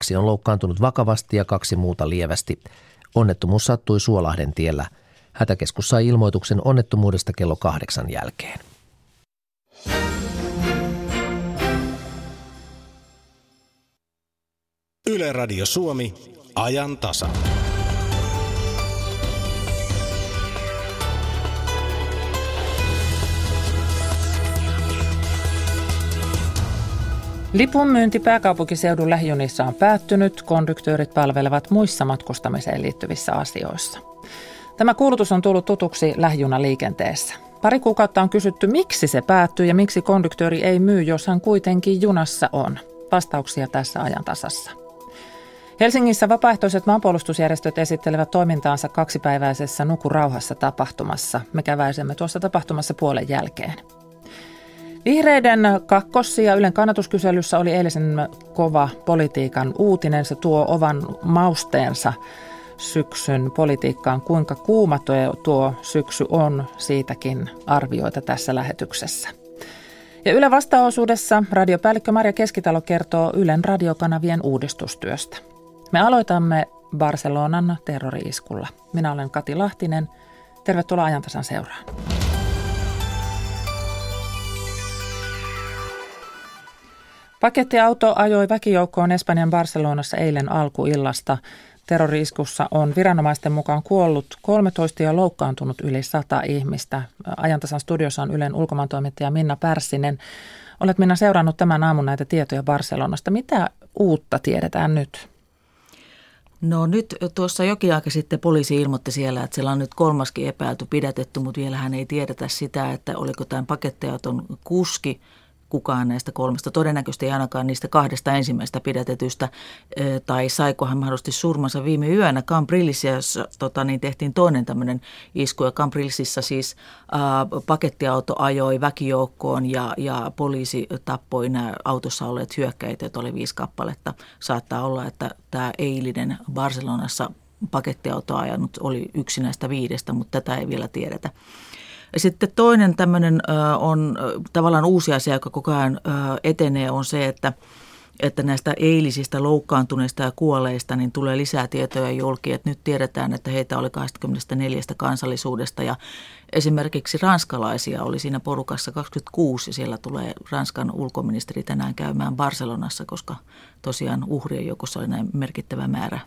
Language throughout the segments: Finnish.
Kaksi on loukkaantunut vakavasti ja kaksi muuta lievästi. Onnettomuus sattui Suolahden tiellä. Hätäkeskus sai ilmoituksen onnettomuudesta kello kahdeksan jälkeen. Yle Radio Suomi, ajan tasa. Lipun myynti pääkaupunkiseudun lähijunissa on päättynyt. Konduktöörit palvelevat muissa matkustamiseen liittyvissä asioissa. Tämä kuulutus on tullut tutuksi lähijunaliikenteessä. Pari kuukautta on kysytty, miksi se päättyy ja miksi konduktööri ei myy, jos hän kuitenkin junassa on. Vastauksia tässä ajantasassa. Helsingissä vapaaehtoiset maanpuolustusjärjestöt esittelevät toimintaansa kaksipäiväisessä Nuku rauhassa tapahtumassa. Me käväisemme tuossa tapahtumassa puolen jälkeen. Vihreiden kakkossia Ylen kannatuskyselyssä oli eilisen kova politiikan uutinen. Se tuo ovan mausteensa syksyn politiikkaan. Kuinka kuuma tuo, tuo syksy on, siitäkin arvioita tässä lähetyksessä. Ja Yle vastaosuudessa radiopäällikkö Maria Keskitalo kertoo Ylen radiokanavien uudistustyöstä. Me aloitamme Barcelonan terrori-iskulla. Minä olen Kati Lahtinen. Tervetuloa ajantasan seuraan. Pakettiauto ajoi väkijoukkoon Espanjan Barcelonassa eilen alkuillasta. Terroriskussa on viranomaisten mukaan kuollut 13 ja loukkaantunut yli 100 ihmistä. Ajantasan studiossa on Ylen ulkomaantoimittaja Minna Pärssinen. Olet Minna seurannut tämän aamun näitä tietoja Barcelonasta. Mitä uutta tiedetään nyt? No nyt tuossa jokin aika sitten poliisi ilmoitti siellä, että siellä on nyt kolmaskin epäilty pidätetty, mutta vielä hän ei tiedetä sitä, että oliko tämän pakettiauton kuski – kukaan näistä kolmesta, todennäköisesti ei ainakaan niistä kahdesta ensimmäistä pidätetystä, tai saiko hän mahdollisesti surmansa viime yönä Cambrillissa, jossa tota, niin tehtiin toinen tämmöinen isku, ja Cambrillissa siis ää, pakettiauto ajoi väkijoukkoon, ja, ja poliisi tappoi nämä autossa olleet hyökkäitä, joita oli viisi kappaletta. Saattaa olla, että tämä eilinen Barcelonassa pakettiauto ajanut oli yksi näistä viidestä, mutta tätä ei vielä tiedetä. Ja sitten toinen tämmöinen on tavallaan uusi asia, joka koko ajan etenee, on se, että että näistä eilisistä loukkaantuneista ja kuolleista niin tulee lisää tietoja julki. Että nyt tiedetään, että heitä oli 24 kansallisuudesta ja esimerkiksi ranskalaisia oli siinä porukassa 26 ja siellä tulee Ranskan ulkoministeri tänään käymään Barcelonassa, koska tosiaan uhrien joukossa oli näin merkittävä määrä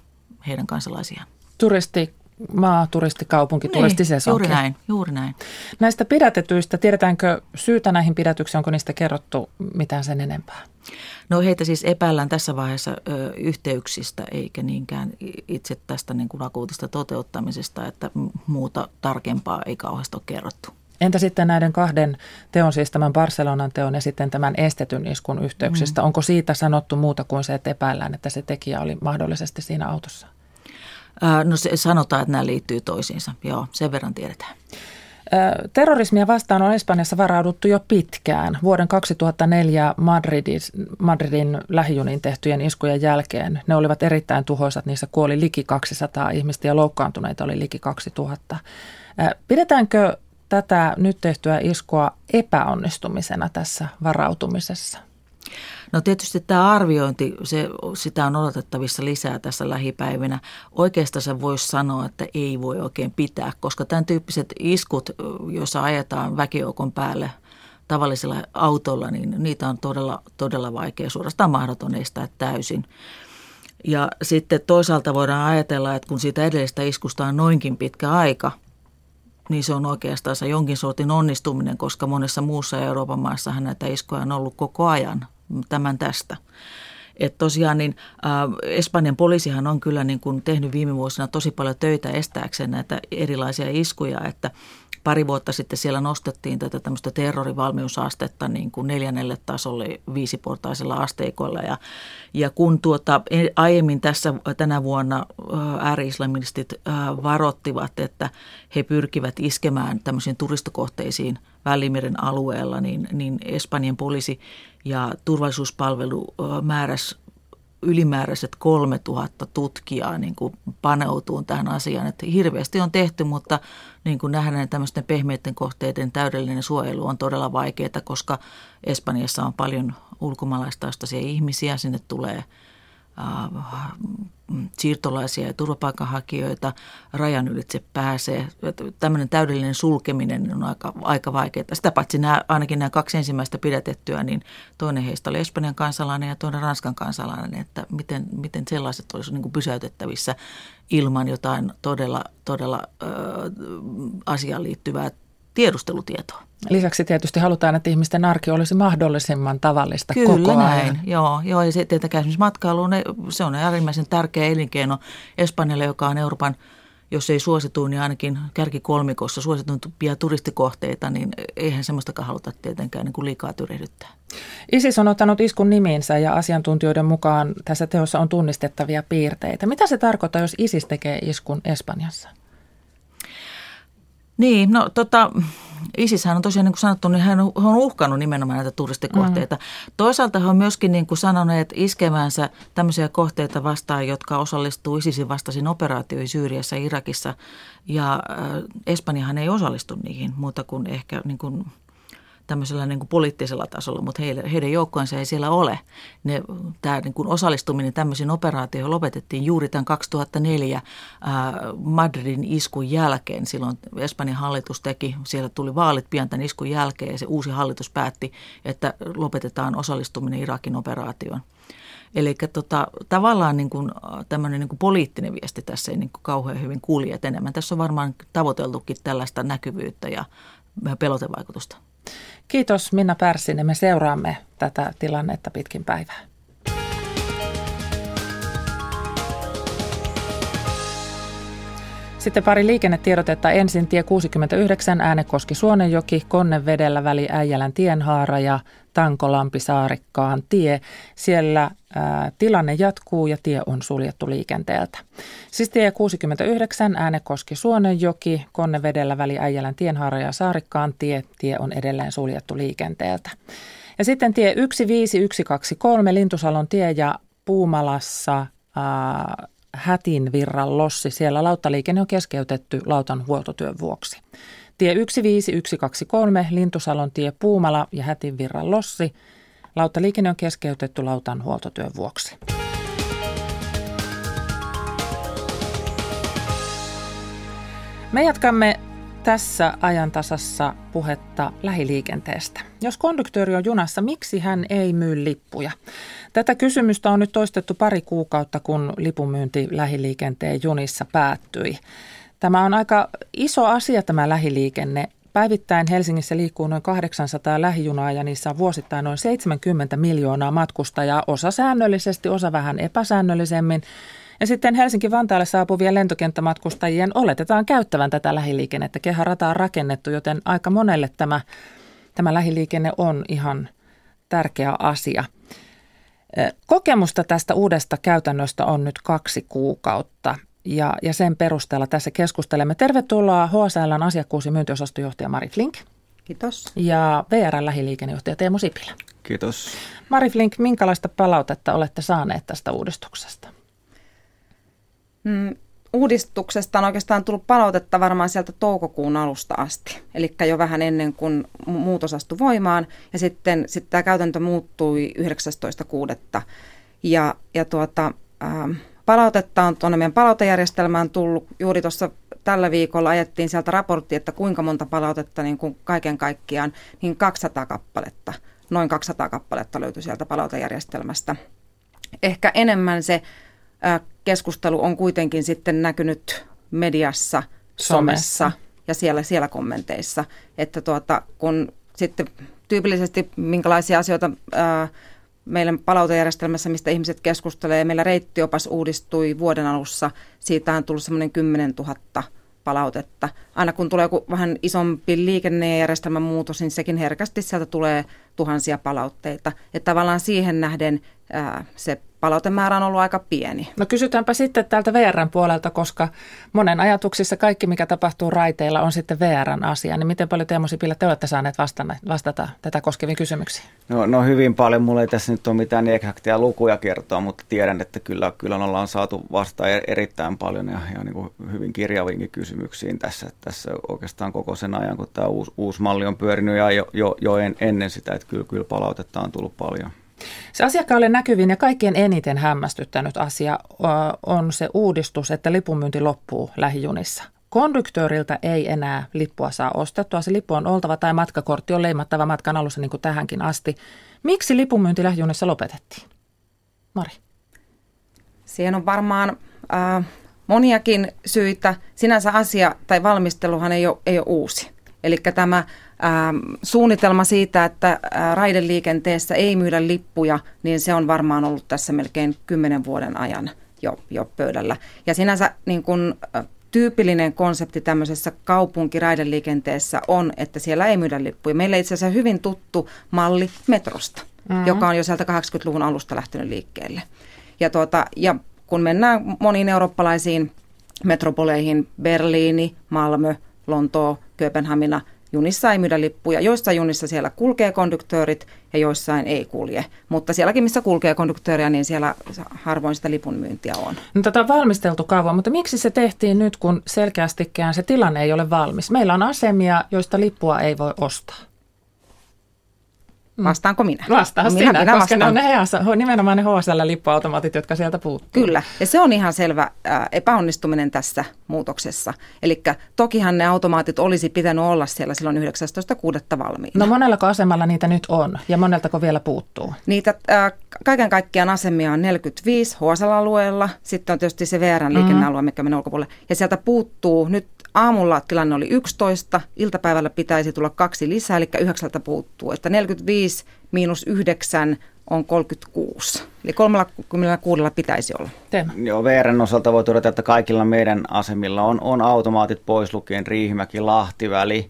heidän kansalaisiaan. Turisti maa, turistikaupunki, niin, turistisesonki. Juuri näin, juuri näin. Näistä pidätetyistä, tiedetäänkö syytä näihin pidätyksiin, onko niistä kerrottu mitään sen enempää? No heitä siis epäillään tässä vaiheessa ö, yhteyksistä eikä niinkään itse tästä niin kuin akuutista toteuttamisesta, että muuta tarkempaa ei kauheasti ole kerrottu. Entä sitten näiden kahden teon, siis tämän Barcelonan teon ja sitten tämän estetyn iskun yhteyksistä? Mm. Onko siitä sanottu muuta kuin se, että epäillään, että se tekijä oli mahdollisesti siinä autossa? No se sanotaan, että nämä liittyy toisiinsa. Joo, sen verran tiedetään. Terrorismia vastaan on Espanjassa varauduttu jo pitkään. Vuoden 2004 Madridin, Madridin lähijunin tehtyjen iskujen jälkeen ne olivat erittäin tuhoisat. Niissä kuoli liki 200 ihmistä ja loukkaantuneita oli liki 2000. Pidetäänkö tätä nyt tehtyä iskua epäonnistumisena tässä varautumisessa? No tietysti tämä arviointi, se, sitä on odotettavissa lisää tässä lähipäivinä. Oikeastaan se voisi sanoa, että ei voi oikein pitää, koska tämän tyyppiset iskut, joissa ajetaan väkijoukon päälle tavallisella autolla, niin niitä on todella, todella vaikea, suorastaan mahdoton estää täysin. Ja sitten toisaalta voidaan ajatella, että kun siitä edellisestä iskusta on noinkin pitkä aika, niin se on oikeastaan jonkin sortin onnistuminen, koska monessa muussa Euroopan maassa näitä iskuja on ollut koko ajan tämän tästä. Että tosiaan niin äh, Espanjan poliisihan on kyllä niin kuin tehnyt viime vuosina tosi paljon töitä estääkseen näitä erilaisia iskuja, että pari vuotta sitten siellä nostettiin tätä tämmöistä terrorivalmiusastetta niin kuin neljännelle tasolle viisiportaisella asteikolla. Ja, ja kun tuota, e, aiemmin tässä tänä vuonna ääri-islamistit varottivat, että he pyrkivät iskemään tämmöisiin turistokohteisiin Välimeren alueella, niin, niin Espanjan poliisi ja turvallisuuspalvelu määräsi ylimääräiset 3000 tutkijaa niin kuin paneutuu tähän asiaan. Että hirveästi on tehty, mutta niin kuin nähdään tämmöisten pehmeiden kohteiden täydellinen suojelu on todella vaikeaa, koska Espanjassa on paljon ulkomaalaistaustaisia ihmisiä. Sinne tulee siirtolaisia ja turvapaikanhakijoita rajan ylitse pääsee. Tämmöinen täydellinen sulkeminen on aika, aika vaikeaa. Sitä paitsi nämä, ainakin nämä kaksi ensimmäistä pidätettyä, niin toinen heistä oli Espanjan kansalainen ja toinen Ranskan kansalainen, että miten, miten sellaiset olisi niin kuin pysäytettävissä ilman jotain todella, todella ö, asiaan liittyvää tiedustelutietoa. Lisäksi tietysti halutaan, että ihmisten arki olisi mahdollisimman tavallista Kyllä koko ajan. näin, joo, joo. Ja se tietenkään esimerkiksi matkailu, se on äärimmäisen tärkeä elinkeino Espanjalle, joka on Euroopan, jos ei suosituin, niin ainakin kärkikolmikossa suosituimpia turistikohteita, niin eihän semmoistakaan haluta tietenkään niin kuin liikaa tyrehdyttää. ISIS on ottanut iskun nimiinsä ja asiantuntijoiden mukaan tässä teossa on tunnistettavia piirteitä. Mitä se tarkoittaa, jos ISIS tekee iskun Espanjassa? Niin, no tota, ISIShän on tosiaan niin kuin sanottu, niin hän on uhkannut nimenomaan näitä turistikohteita. Mm. Toisaalta hän on myöskin niin kuin sanoneet iskevänsä tämmöisiä kohteita vastaan, jotka osallistuu ISISin vastaisiin operaatioihin Syyriassa ja Irakissa. Ja äh, Espanjahan ei osallistu niihin muuta kuin ehkä niin kuin tämmöisellä niin kuin poliittisella tasolla, mutta heille, heidän joukkoensa ei siellä ole. Ne, tämä niin kuin osallistuminen tämmöisiin operaatioihin lopetettiin juuri tämän 2004 ää, Madridin iskun jälkeen. Silloin Espanjan hallitus teki, siellä tuli vaalit pian tämän iskun jälkeen ja se uusi hallitus päätti, että lopetetaan osallistuminen Irakin operaatioon. Eli tota, tavallaan niin kuin, tämmöinen niin kuin poliittinen viesti tässä ei niin kuin kauhean hyvin kulje enemmän. Tässä on varmaan tavoiteltukin tällaista näkyvyyttä ja pelotevaikutusta. Kiitos Minna Pärssinen. Me seuraamme tätä tilannetta pitkin päivää. Sitten pari liikennetiedotetta. Ensin tie 69 Äänekoski Suonenjoki, Konnevedellä väli Äijälän tienhaara ja Tankolampi Saarikkaan tie. Siellä ää, tilanne jatkuu ja tie on suljettu liikenteeltä. Siis tie 69 Äänekoski Suonenjoki, Konnevedellä väli Äijälän tienhaara ja Saarikkaan tie. Tie on edelleen suljettu liikenteeltä. Ja sitten tie 15123 Lintusalon tie ja Puumalassa ää, Hätinvirran lossi. Siellä lauttaliikenne on keskeytetty lautan huoltotyön vuoksi. Tie 15123, Lintusalon tie Puumala ja Hätinvirran lossi. Lauttaliikenne on keskeytetty lautan huoltotyön vuoksi. Me jatkamme tässä ajantasassa puhetta lähiliikenteestä. Jos konduktööri on junassa, miksi hän ei myy lippuja? Tätä kysymystä on nyt toistettu pari kuukautta, kun lipunmyynti lähiliikenteen junissa päättyi. Tämä on aika iso asia tämä lähiliikenne. Päivittäin Helsingissä liikkuu noin 800 lähijunaa ja niissä on vuosittain noin 70 miljoonaa matkustajaa, osa säännöllisesti, osa vähän epäsäännöllisemmin. Ja sitten Helsinki-Vantaalle saapuvien lentokenttämatkustajien oletetaan käyttävän tätä lähiliikennettä. Kehärata on rakennettu, joten aika monelle tämä, tämä lähiliikenne on ihan tärkeä asia. Kokemusta tästä uudesta käytännöstä on nyt kaksi kuukautta ja, ja sen perusteella tässä keskustelemme. Tervetuloa HSLn asiakkuus- ja myyntiosastojohtaja Mari Flink. Kiitos. Ja VRn lähiliikennejohtaja Teemu Sipilä. Kiitos. Mari Flink, minkälaista palautetta olette saaneet tästä uudistuksesta? Mm, uudistuksesta on oikeastaan tullut palautetta varmaan sieltä toukokuun alusta asti, eli jo vähän ennen kuin muutos astui voimaan, ja sitten, sitten tämä käytäntö muuttui 19.6. Ja, ja tuota, ää, palautetta on tuonne meidän palautejärjestelmään tullut. Juuri tuossa tällä viikolla ajettiin sieltä raportti, että kuinka monta palautetta niin kuin kaiken kaikkiaan, niin 200 kappaletta, noin 200 kappaletta löytyi sieltä palautejärjestelmästä. Ehkä enemmän se keskustelu on kuitenkin sitten näkynyt mediassa, somessa, ja siellä, siellä kommenteissa, että tuota, kun sitten tyypillisesti minkälaisia asioita ää, meidän palautejärjestelmässä, mistä ihmiset keskustelee, meillä reittiopas uudistui vuoden alussa, siitä on tullut semmoinen 10 000 palautetta. Aina kun tulee joku vähän isompi liikennejärjestelmän muutos, niin sekin herkästi sieltä tulee tuhansia palautteita. Että tavallaan siihen nähden ää, se palautemäärä on ollut aika pieni. No kysytäänpä sitten täältä VRn puolelta, koska monen ajatuksissa kaikki, mikä tapahtuu raiteilla, on sitten VRn asia. Niin miten paljon Teemu Sipilä te olette saaneet vastata, vastata tätä koskeviin kysymyksiin? No, no hyvin paljon. Mulla ei tässä nyt ole mitään eksaktia lukuja kertoa, mutta tiedän, että kyllä, kyllä ollaan saatu vasta e- erittäin paljon ja, ja niin kuin hyvin kirjaviinkin kysymyksiin tässä, tässä oikeastaan koko sen ajan, kun tämä uusi, uusi malli on pyörinyt ja jo, jo, jo en, ennen sitä, että kyllä, kyllä palautetta on tullut paljon. Se asiakkaalle näkyvin ja kaikkien eniten hämmästyttänyt asia on se uudistus, että lipunmyynti loppuu lähijunissa. Konduktööriltä ei enää lippua saa ostettua. Se lippu on oltava tai matkakortti on leimattava matkan alussa niin kuin tähänkin asti. Miksi lipunmyynti lähijunissa lopetettiin? Mari. Siihen on varmaan äh, moniakin syitä. Sinänsä asia tai valmisteluhan ei ole, ei ole uusi. Eli tämä suunnitelma siitä, että äh, raideliikenteessä ei myydä lippuja, niin se on varmaan ollut tässä melkein kymmenen vuoden ajan jo, jo pöydällä. Ja sinänsä niin kun, äh, tyypillinen konsepti tämmöisessä kaupunkiraideliikenteessä on, että siellä ei myydä lippuja. Meillä itse asiassa hyvin tuttu malli metrosta, mm-hmm. joka on jo sieltä 80-luvun alusta lähtenyt liikkeelle. Ja, tuota, ja kun mennään moniin eurooppalaisiin metropoleihin, Berliini, Malmö, Lontoo, Kööpenhamina, junissa ei myydä lippuja. Joissain junissa siellä kulkee konduktöörit ja joissain ei kulje. Mutta sielläkin, missä kulkee konduktööriä, niin siellä harvoin sitä lipun myyntiä on. No, tätä on valmisteltu kauan, mutta miksi se tehtiin nyt, kun selkeästikään se tilanne ei ole valmis? Meillä on asemia, joista lippua ei voi ostaa. Mm. Vastaanko minä? Vastaa minä, sinä, minä koska vastaan. ne on ne, nimenomaan ne HSL-lippuautomaatit, jotka sieltä puuttuu. Kyllä, ja se on ihan selvä äh, epäonnistuminen tässä muutoksessa. Eli tokihan ne automaatit olisi pitänyt olla siellä silloin 19.6. valmiina. No monellako asemalla niitä nyt on, ja moneltako vielä puuttuu? Niitä äh, kaiken kaikkiaan asemia on 45 HSL-alueella, sitten on tietysti se VRn liikennealue, mm. mikä menee ulkopuolelle, ja sieltä puuttuu nyt aamulla tilanne oli 11, iltapäivällä pitäisi tulla kaksi lisää, eli yhdeksältä puuttuu. Että 45 miinus 9 on 36. Eli 36 pitäisi olla. Teema. Joo, VRn osalta voi todeta, että kaikilla meidän asemilla on, on automaatit pois lukien Riihimäki, Lahtiväli,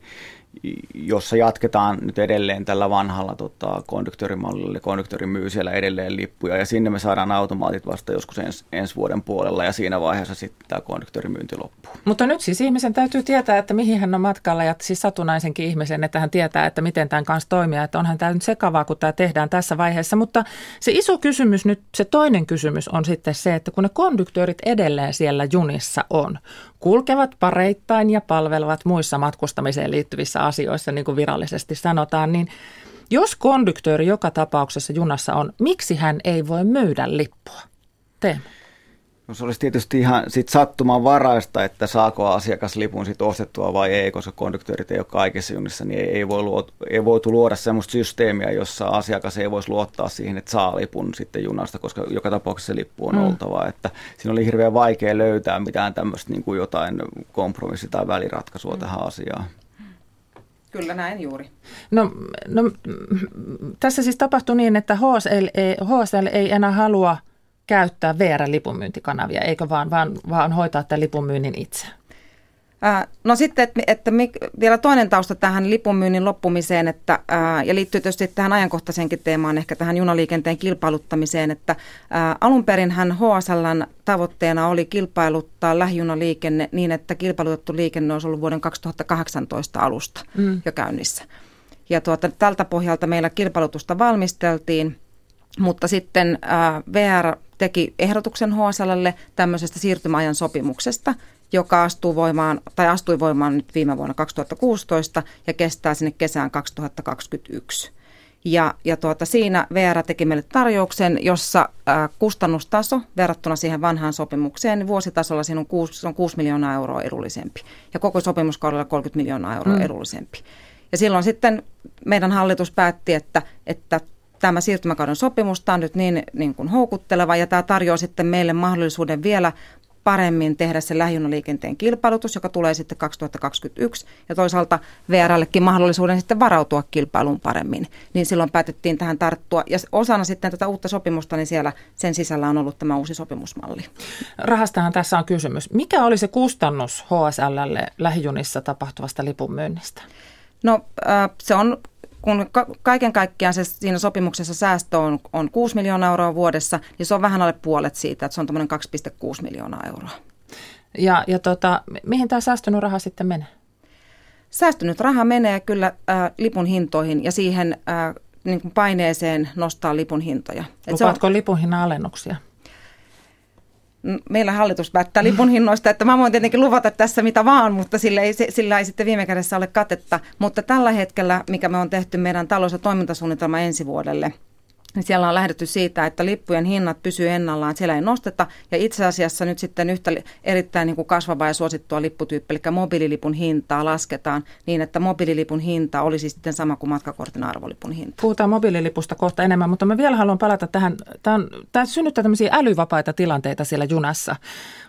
jossa jatketaan nyt edelleen tällä vanhalla tota, konduktöörimallilla. Konduktööri myy siellä edelleen lippuja ja sinne me saadaan automaatit vasta joskus ens, ensi vuoden puolella ja siinä vaiheessa sitten tämä konduktöörimyynti loppuu. Mutta nyt siis ihmisen täytyy tietää, että mihin hän on matkalla ja siis satunnaisenkin ihmisen, että hän tietää, että miten tämän kanssa toimia. Että onhan tämä nyt sekavaa, kun tämä tehdään tässä vaiheessa. Mutta se iso kysymys nyt, se toinen kysymys on sitten se, että kun ne konduktöörit edelleen siellä junissa on, kulkevat pareittain ja palvelevat muissa matkustamiseen liittyvissä asioissa, niin kuin virallisesti sanotaan, niin jos konduktööri joka tapauksessa junassa on, miksi hän ei voi myydä lippua? Teema. No se olisi tietysti ihan sit sattuman varaista, että saako asiakas lipun sit ostettua vai ei, koska konduktöörit ei ole kaikissa junissa, niin ei, ei, voi luot, ei voitu luoda sellaista systeemiä, jossa asiakas ei voisi luottaa siihen, että saa lipun sitten junasta, koska joka tapauksessa se lippu on mm. oltava. Että siinä oli hirveän vaikea löytää mitään tämmöistä niin kuin jotain kompromissi- tai väliratkaisua mm. tähän asiaan. Kyllä näin juuri. No, no, tässä siis tapahtui niin, että HSL ei, HSL ei enää halua – käyttää VR-lipunmyyntikanavia, eikö vaan, vaan, vaan hoitaa tämän lipunmyynnin itse? No sitten, että, että vielä toinen tausta tähän lipunmyynnin loppumiseen, että, ja liittyy tietysti tähän ajankohtaisenkin teemaan, ehkä tähän junaliikenteen kilpailuttamiseen, että alun perin hän HSLn tavoitteena oli kilpailuttaa lähijunaliikenne niin, että kilpailutettu liikenne olisi ollut vuoden 2018 alusta mm. jo käynnissä. Ja tuota, tältä pohjalta meillä kilpailutusta valmisteltiin, mutta sitten VR teki ehdotuksen HSLlle tämmöisestä siirtymäajan sopimuksesta, joka astuu voimaan, tai astui voimaan nyt viime vuonna 2016 ja kestää sinne kesään 2021. Ja, ja tuota, siinä VR teki meille tarjouksen, jossa ää, kustannustaso verrattuna siihen vanhaan sopimukseen, niin vuositasolla siinä on 6, on 6 miljoonaa euroa edullisempi. Ja koko sopimuskaudella 30 miljoonaa euroa mm. edullisempi. Ja silloin sitten meidän hallitus päätti, että, että tämä siirtymäkauden sopimus on nyt niin, niin kuin houkutteleva ja tämä tarjoaa sitten meille mahdollisuuden vielä paremmin tehdä se lähijunaliikenteen kilpailutus, joka tulee sitten 2021, ja toisaalta VRLlekin mahdollisuuden sitten varautua kilpailuun paremmin. Niin silloin päätettiin tähän tarttua, ja osana sitten tätä uutta sopimusta, niin siellä sen sisällä on ollut tämä uusi sopimusmalli. Rahastahan tässä on kysymys. Mikä oli se kustannus HSLlle lähijunissa tapahtuvasta lipunmyynnistä? No se on kun ka- kaiken kaikkiaan se siinä sopimuksessa säästö on, on 6 miljoonaa euroa vuodessa, niin se on vähän alle puolet siitä, että se on tämmöinen 2,6 miljoonaa euroa. Ja, ja tota, mihin tämä säästynyt raha sitten menee? Säästynyt raha menee kyllä äh, lipun hintoihin ja siihen äh, niin kuin paineeseen nostaa lipun hintoja. Lupaatko on, lipun hinnan alennuksia? Meillä hallitus päättää lipun hinnoista, että mä voin tietenkin luvata tässä mitä vaan, mutta sillä ei, sillä ei sitten viime kädessä ole katetta. Mutta tällä hetkellä, mikä me on tehty meidän talous- ja toimintasuunnitelma ensi vuodelle, siellä on lähdetty siitä, että lippujen hinnat pysyy ennallaan, siellä ei nosteta. Ja itse asiassa nyt sitten yhtä erittäin niin kuin kasvavaa ja suosittua lipputyyppiä, eli mobiililipun hintaa lasketaan niin, että mobiililipun hinta olisi sitten sama kuin matkakortin arvolipun hinta. Puhutaan mobiililipusta kohta enemmän, mutta mä vielä haluan palata tähän. Tämä, on, tämä synnyttää tämmöisiä älyvapaita tilanteita siellä junassa.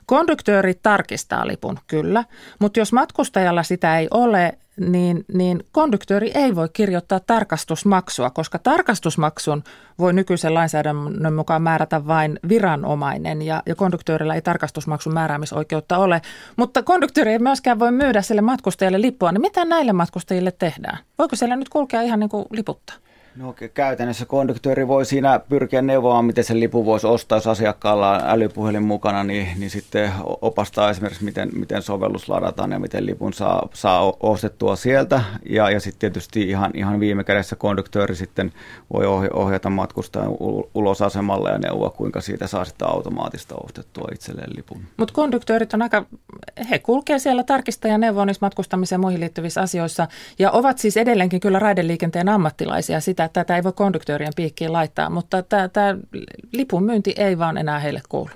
Konduktööri tarkistaa lipun, kyllä, mutta jos matkustajalla sitä ei ole, niin, niin konduktööri ei voi kirjoittaa tarkastusmaksua, koska tarkastusmaksun voi nykyisen lainsäädännön mukaan määrätä vain viranomainen ja, ja konduktöörillä ei tarkastusmaksun määräämisoikeutta ole. Mutta konduktööri ei myöskään voi myydä sille matkustajalle lippua, niin mitä näille matkustajille tehdään? Voiko siellä nyt kulkea ihan niin kuin liputtaa? No käytännössä konduktööri voi siinä pyrkiä neuvomaan, miten sen lipun voisi ostaa, jos asiakkaalla on älypuhelin mukana, niin, niin sitten opastaa esimerkiksi, miten, miten sovellus ladataan ja miten lipun saa, saa ostettua sieltä. Ja, ja sitten tietysti ihan, ihan viime kädessä konduktööri sitten voi ohjata matkustajan ulos asemalle ja neuvoa, kuinka siitä saa sitten automaattista ostettua itselleen lipun. Mutta konduktöörit on aika, he kulkee siellä tarkistajan neuvoon matkustamiseen muihin liittyvissä asioissa ja ovat siis edelleenkin kyllä raideliikenteen ammattilaisia sitä, että tätä ei voi konduktöörien piikkiin laittaa, mutta tämä, lipun myynti ei vaan enää heille kuulu.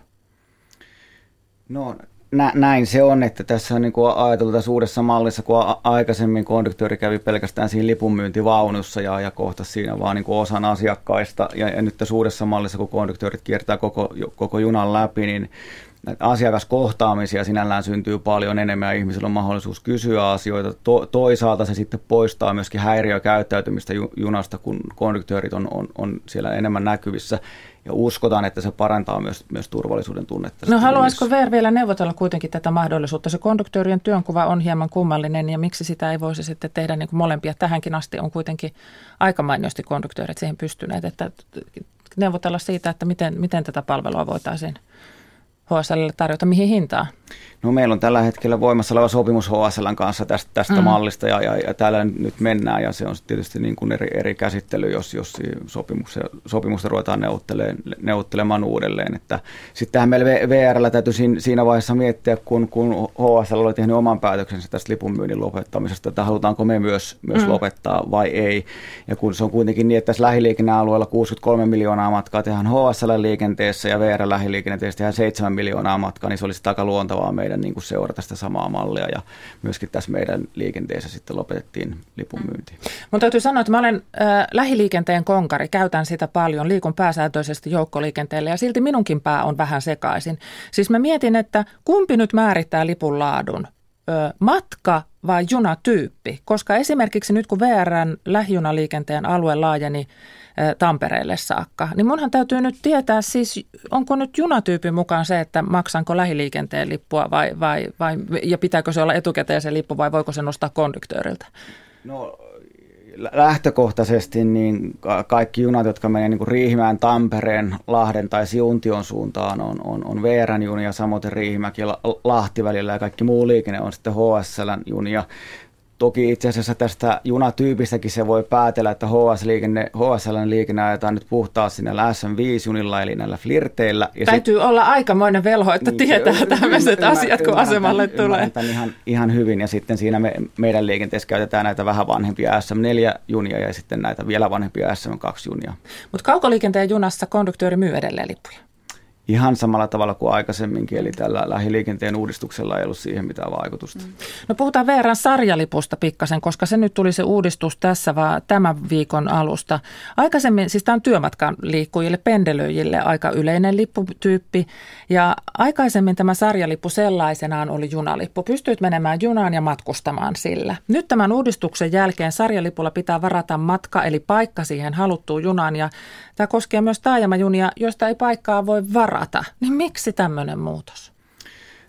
No nä, näin se on, että tässä on niin kuin ajateltu tässä uudessa mallissa, kun aikaisemmin konduktööri kävi pelkästään siinä lipunmyyntivaunussa ja, ja kohta siinä vaan niin kuin osan asiakkaista. Ja, ja nyt tässä uudessa mallissa, kun konduktöörit kiertää koko, koko junan läpi, niin asiakaskohtaamisia sinällään syntyy paljon enemmän ja ihmisillä on mahdollisuus kysyä asioita. To, toisaalta se sitten poistaa myöskin häiriökäyttäytymistä junasta, kun konduktöörit on, on, on siellä enemmän näkyvissä ja uskotaan, että se parantaa myös, myös turvallisuuden tunnetta. No haluaisiko VR vielä neuvotella kuitenkin tätä mahdollisuutta? Se konduktöörien työnkuva on hieman kummallinen ja miksi sitä ei voisi sitten tehdä niin kuin molempia? Tähänkin asti on kuitenkin aika mainiosti konduktöörit siihen pystyneet, että neuvotella siitä, että miten, miten tätä palvelua voitaisiin HSL tarjota mihin hintaan? No meillä on tällä hetkellä voimassa oleva sopimus HSLn kanssa tästä, tästä mm. mallista ja, ja, ja täällä nyt mennään ja se on tietysti niin kuin eri, eri käsittely, jos, jos sopimusta, sopimusta ruvetaan neuvottelemaan, neuvottelemaan uudelleen. Että sittenhän meillä VRllä täytyy siinä vaiheessa miettiä, kun, kun HSL oli tehnyt oman päätöksensä tästä lipunmyynnin lopettamisesta, että halutaanko me myös, myös mm. lopettaa vai ei. Ja kun se on kuitenkin niin, että tässä lähiliikennealueella 63 miljoonaa matkaa tehdään HSL-liikenteessä ja VR-lähiliikenteessä tehdään 7 miljoonaa matkaa, niin se olisi aika luontavaa meidän niin kuin seurata sitä samaa mallia ja myöskin tässä meidän liikenteessä sitten lopetettiin lipun myynti. Mun täytyy sanoa, että mä olen äh, lähiliikenteen konkari, käytän sitä paljon, liikun pääsääntöisesti joukkoliikenteelle ja silti minunkin pää on vähän sekaisin. Siis mä mietin, että kumpi nyt määrittää lipun laadun, ö, matka vai junatyyppi, koska esimerkiksi nyt kun VRn lähijunaliikenteen alue laajeni Tampereelle saakka. Niin munhan täytyy nyt tietää siis, onko nyt junatyypin mukaan se, että maksanko lähiliikenteen lippua vai, vai, vai ja pitääkö se olla etukäteen se lippu vai voiko se nostaa konduktööriltä? No lähtökohtaisesti niin kaikki junat, jotka menee niin Riihimäen, Tampereen, Lahden tai Siuntion suuntaan on, on, on VRn junia, samoin Riihimäki ja Lahti välillä ja kaikki muu liikenne on sitten HSLn junia. Toki itse asiassa tästä junatyypistäkin se voi päätellä, että HS-liikenne, HSL-liikenne ajetaan nyt puhtaa sinne SM5-junilla, eli näillä flirteillä. Ja Täytyy sit, olla aikamoinen velho, että niin, tietää tämmöiset asiat, kun asemalle tulee. Ihan, ihan hyvin, ja sitten siinä me, meidän liikenteessä käytetään näitä vähän vanhempia SM4-junia ja sitten näitä vielä vanhempia SM2-junia. Mutta kaukoliikenteen junassa konduktööri myy edelleen lippuja ihan samalla tavalla kuin aikaisemminkin, eli tällä lähiliikenteen uudistuksella ei ollut siihen mitään vaikutusta. Mm. No puhutaan VRn sarjalipusta pikkasen, koska se nyt tuli se uudistus tässä vaan tämän viikon alusta. Aikaisemmin, siis tämä on työmatkan liikkujille, pendelöijille aika yleinen lipputyyppi, ja aikaisemmin tämä sarjalippu sellaisenaan oli junalippu. Pystyit menemään junaan ja matkustamaan sillä. Nyt tämän uudistuksen jälkeen sarjalipulla pitää varata matka, eli paikka siihen haluttuun junaan, ja tämä koskee myös taajamajunia, joista ei paikkaa voi varata varata, niin miksi tämmöinen muutos?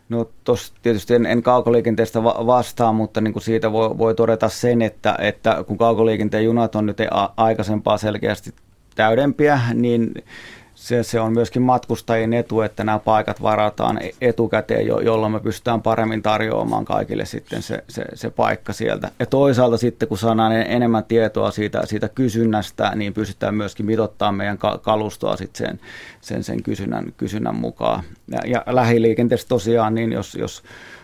No tuossa tietysti en, en kaukoliikenteestä va- vastaa, mutta niin kuin siitä voi, voi todeta sen, että, että kun kaukoliikenteen junat on nyt a- aikaisempaa selkeästi täydempiä, niin se, se on myöskin matkustajien etu, että nämä paikat varataan etukäteen, jo, jolloin me pystytään paremmin tarjoamaan kaikille sitten se, se, se paikka sieltä. Ja toisaalta sitten, kun saadaan enemmän tietoa siitä, siitä kysynnästä, niin pystytään myöskin mitottamaan meidän kalustoa sitten sen, sen, sen kysynnän, kysynnän mukaan. Ja, ja lähiliikenteessä tosiaan, niin jos, jos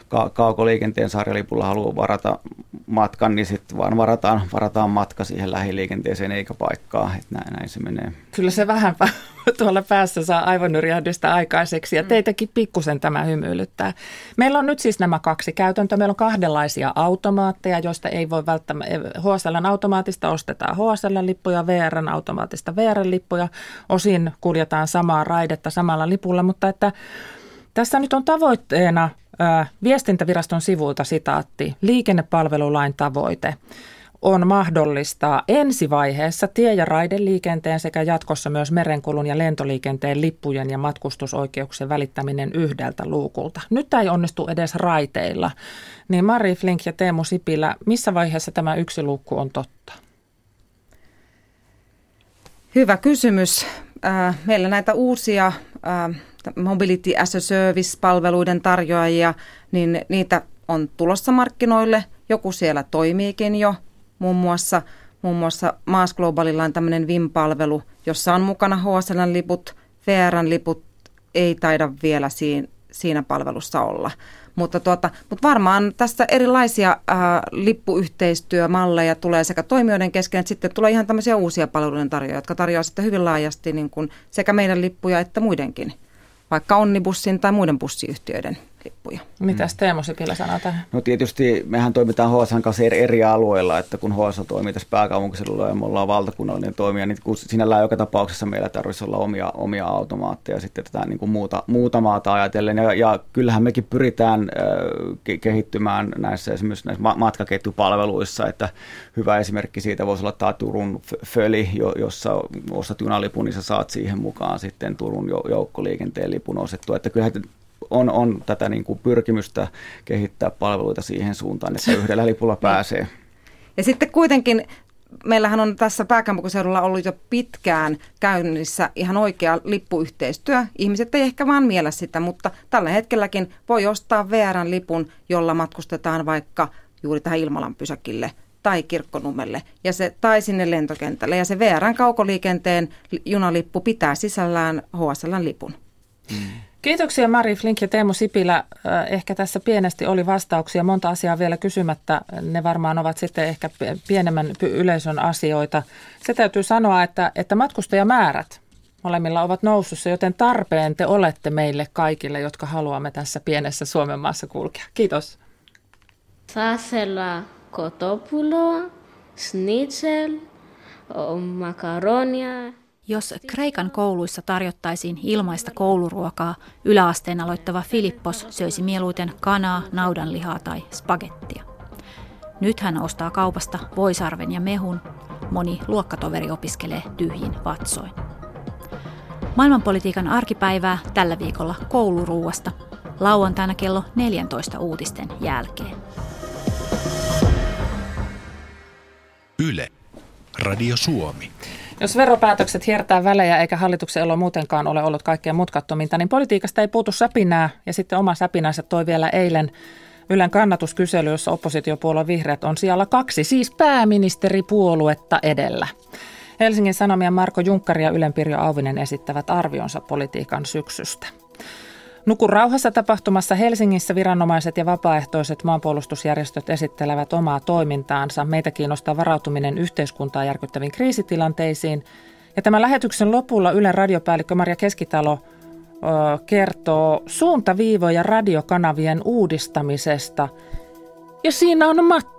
ka- kaukoliikenteen sarjalipulla haluaa varata matkan, niin sitten vaan varataan, varataan matka siihen lähiliikenteeseen eikä paikkaa. Että näin, näin se menee. Kyllä se vähän tuolla päässä saa aivonyrjähdystä aikaiseksi ja mm. teitäkin pikkusen tämä hymyilyttää. Meillä on nyt siis nämä kaksi käytäntöä. Meillä on kahdenlaisia automaatteja, joista ei voi välttämättä, HSLn automaatista ostetaan HSL-lippuja, VRn automaattista VR-lippuja. Osin kuljetaan samaa raidetta samalla lipulla, mutta että tässä nyt on tavoitteena viestintäviraston sivuilta sitaatti, liikennepalvelulain tavoite on mahdollistaa ensivaiheessa tie- ja raideliikenteen sekä jatkossa myös merenkulun ja lentoliikenteen lippujen ja matkustusoikeuksien välittäminen yhdeltä luukulta. Nyt tämä ei onnistu edes raiteilla. Niin Mari Flink ja Teemu Sipilä, missä vaiheessa tämä yksi luukku on totta? Hyvä kysymys. Meillä näitä uusia Mobility as a Service-palveluiden tarjoajia, niin niitä on tulossa markkinoille. Joku siellä toimiikin jo, muun muassa, muun muassa Maas Globalilla on tämmöinen VIM-palvelu, jossa on mukana HSL-liput, VRn-liput ei taida vielä siinä, siinä palvelussa olla. Mutta, tuota, mutta varmaan tässä erilaisia ää, lippuyhteistyömalleja tulee sekä toimijoiden kesken, että sitten tulee ihan tämmöisiä uusia palveluiden tarjoajia, jotka tarjoavat sitten hyvin laajasti niin kuin sekä meidän lippuja että muidenkin vaikka Onnibussin tai muiden bussiyhtiöiden lippuja. Mitä Teemo Sipilä sanoo tähän? No tietysti mehän toimitaan HSN kanssa eri, eri alueilla, että kun HS toimii tässä pääkaupunkiseudulla ja me ollaan valtakunnallinen toimija, niin kun sinällään joka tapauksessa meillä tarvitsisi olla omia, omia automaatteja sitten tätä niin kuin muuta, muuta maata ajatellen. Ja, ja kyllähän mekin pyritään äh, kehittymään näissä esimerkiksi näissä matkaketjupalveluissa, että hyvä esimerkki siitä voisi olla tämä Turun Föli, jossa ostat junalipun, niin sä saat siihen mukaan sitten Turun joukkoliikenteen lipun osettua. Että kyllähän on, on tätä niin kuin pyrkimystä kehittää palveluita siihen suuntaan, että yhdellä lipulla pääsee. Ja sitten kuitenkin meillähän on tässä pääkaupunkiseudulla ollut jo pitkään käynnissä ihan oikea lippuyhteistyö. Ihmiset ei ehkä vaan miellä sitä, mutta tällä hetkelläkin voi ostaa VRn lipun, jolla matkustetaan vaikka juuri tähän Ilmalan pysäkille tai kirkkonummelle ja se, tai sinne lentokentälle. Ja se VRn kaukoliikenteen junalippu pitää sisällään HSLn lipun. Mm. Kiitoksia Mari Flink ja Teemu Sipilä. Ehkä tässä pienesti oli vastauksia. Monta asiaa vielä kysymättä. Ne varmaan ovat sitten ehkä pienemmän yleisön asioita. Se täytyy sanoa, että, että matkustajamäärät molemmilla ovat nousussa, joten tarpeen te olette meille kaikille, jotka haluamme tässä pienessä Suomen maassa kulkea. Kiitos. Sasella kotopuloa, schnitzel, makaronia, jos Kreikan kouluissa tarjottaisiin ilmaista kouluruokaa, yläasteen aloittava Filippos söisi mieluiten kanaa, naudanlihaa tai spagettia. Nyt hän ostaa kaupasta voisarven ja mehun. Moni luokkatoveri opiskelee tyhjin vatsoin. Maailmanpolitiikan arkipäivää tällä viikolla kouluruuasta. Lauantaina kello 14 uutisten jälkeen. Yle. Radio Suomi. Jos veropäätökset hiertää välejä eikä hallituksen elo muutenkaan ole ollut kaikkein mutkattominta, niin politiikasta ei puutu säpinää. Ja sitten oma säpinänsä toi vielä eilen Ylen kannatuskysely, jossa oppositiopuolue Vihreät on siellä kaksi, siis pääministeripuoluetta edellä. Helsingin Sanomien Marko Junkkari ja Ylen Pirjo Auvinen esittävät arvionsa politiikan syksystä. Nuku rauhassa tapahtumassa Helsingissä viranomaiset ja vapaaehtoiset maanpuolustusjärjestöt esittelevät omaa toimintaansa. Meitä kiinnostaa varautuminen yhteiskuntaa järkyttäviin kriisitilanteisiin. Ja tämän lähetyksen lopulla Ylen radiopäällikkö Maria Keskitalo ö, kertoo suuntaviivoja radiokanavien uudistamisesta. Ja siinä on Matti,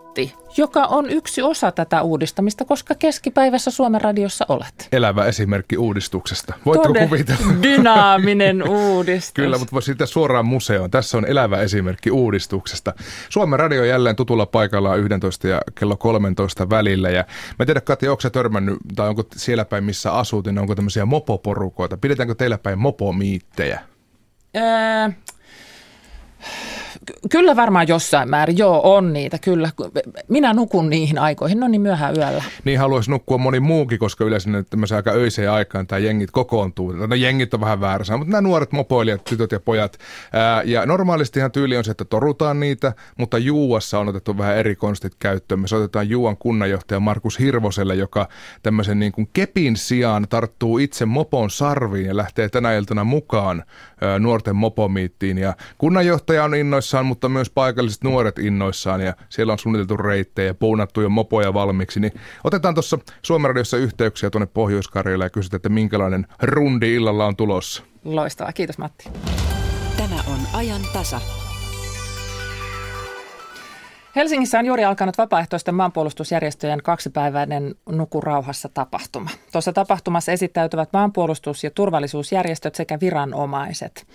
joka on yksi osa tätä uudistamista, koska keskipäivässä Suomen radiossa olet. Elävä esimerkki uudistuksesta. Voitko Tode kuvitella? dynaaminen uudistus. Kyllä, mutta voisi siitä suoraan museoon. Tässä on elävä esimerkki uudistuksesta. Suomen radio jälleen tutulla paikalla 11 ja kello 13 välillä. Ja mä tiedän, Katja, onko törmännyt, tai onko siellä päin, missä asut, niin onko tämmöisiä mopoporukoita? Pidetäänkö teillä päin mopomiittejä? Öö, Kyllä varmaan jossain määrin, joo on niitä, kyllä. Minä nukun niihin aikoihin, no niin myöhään yöllä. Niin haluaisi nukkua moni muukin, koska yleensä nyt tämmöisen aika öiseen aikaan tämä jengit kokoontuu. No jengit on vähän väärässä, mutta nämä nuoret mopoilijat, tytöt ja pojat. Ää, ja normaalistihan tyyli on se, että torutaan niitä, mutta Juuassa on otettu vähän eri konstit käyttöön. Me soitetaan Juuan kunnanjohtaja Markus Hirvoselle, joka tämmöisen niin kuin kepin sijaan tarttuu itse mopon sarviin ja lähtee tänä iltana mukaan ää, nuorten mopomiittiin. Ja kunnanjohtaja on innoissaan, mutta myös paikalliset nuoret innoissaan ja siellä on suunniteltu reittejä, puunattu jo mopoja valmiiksi. Niin otetaan tuossa Suomen radiossa yhteyksiä tuonne pohjois ja kysytään, että minkälainen rundi illalla on tulossa. Loistavaa, kiitos Matti. Tämä on ajan tasa. Helsingissä on juuri alkanut vapaaehtoisten maanpuolustusjärjestöjen kaksipäiväinen Nukurauhassa tapahtuma. Tuossa tapahtumassa esittäytyvät maanpuolustus- ja turvallisuusjärjestöt sekä viranomaiset.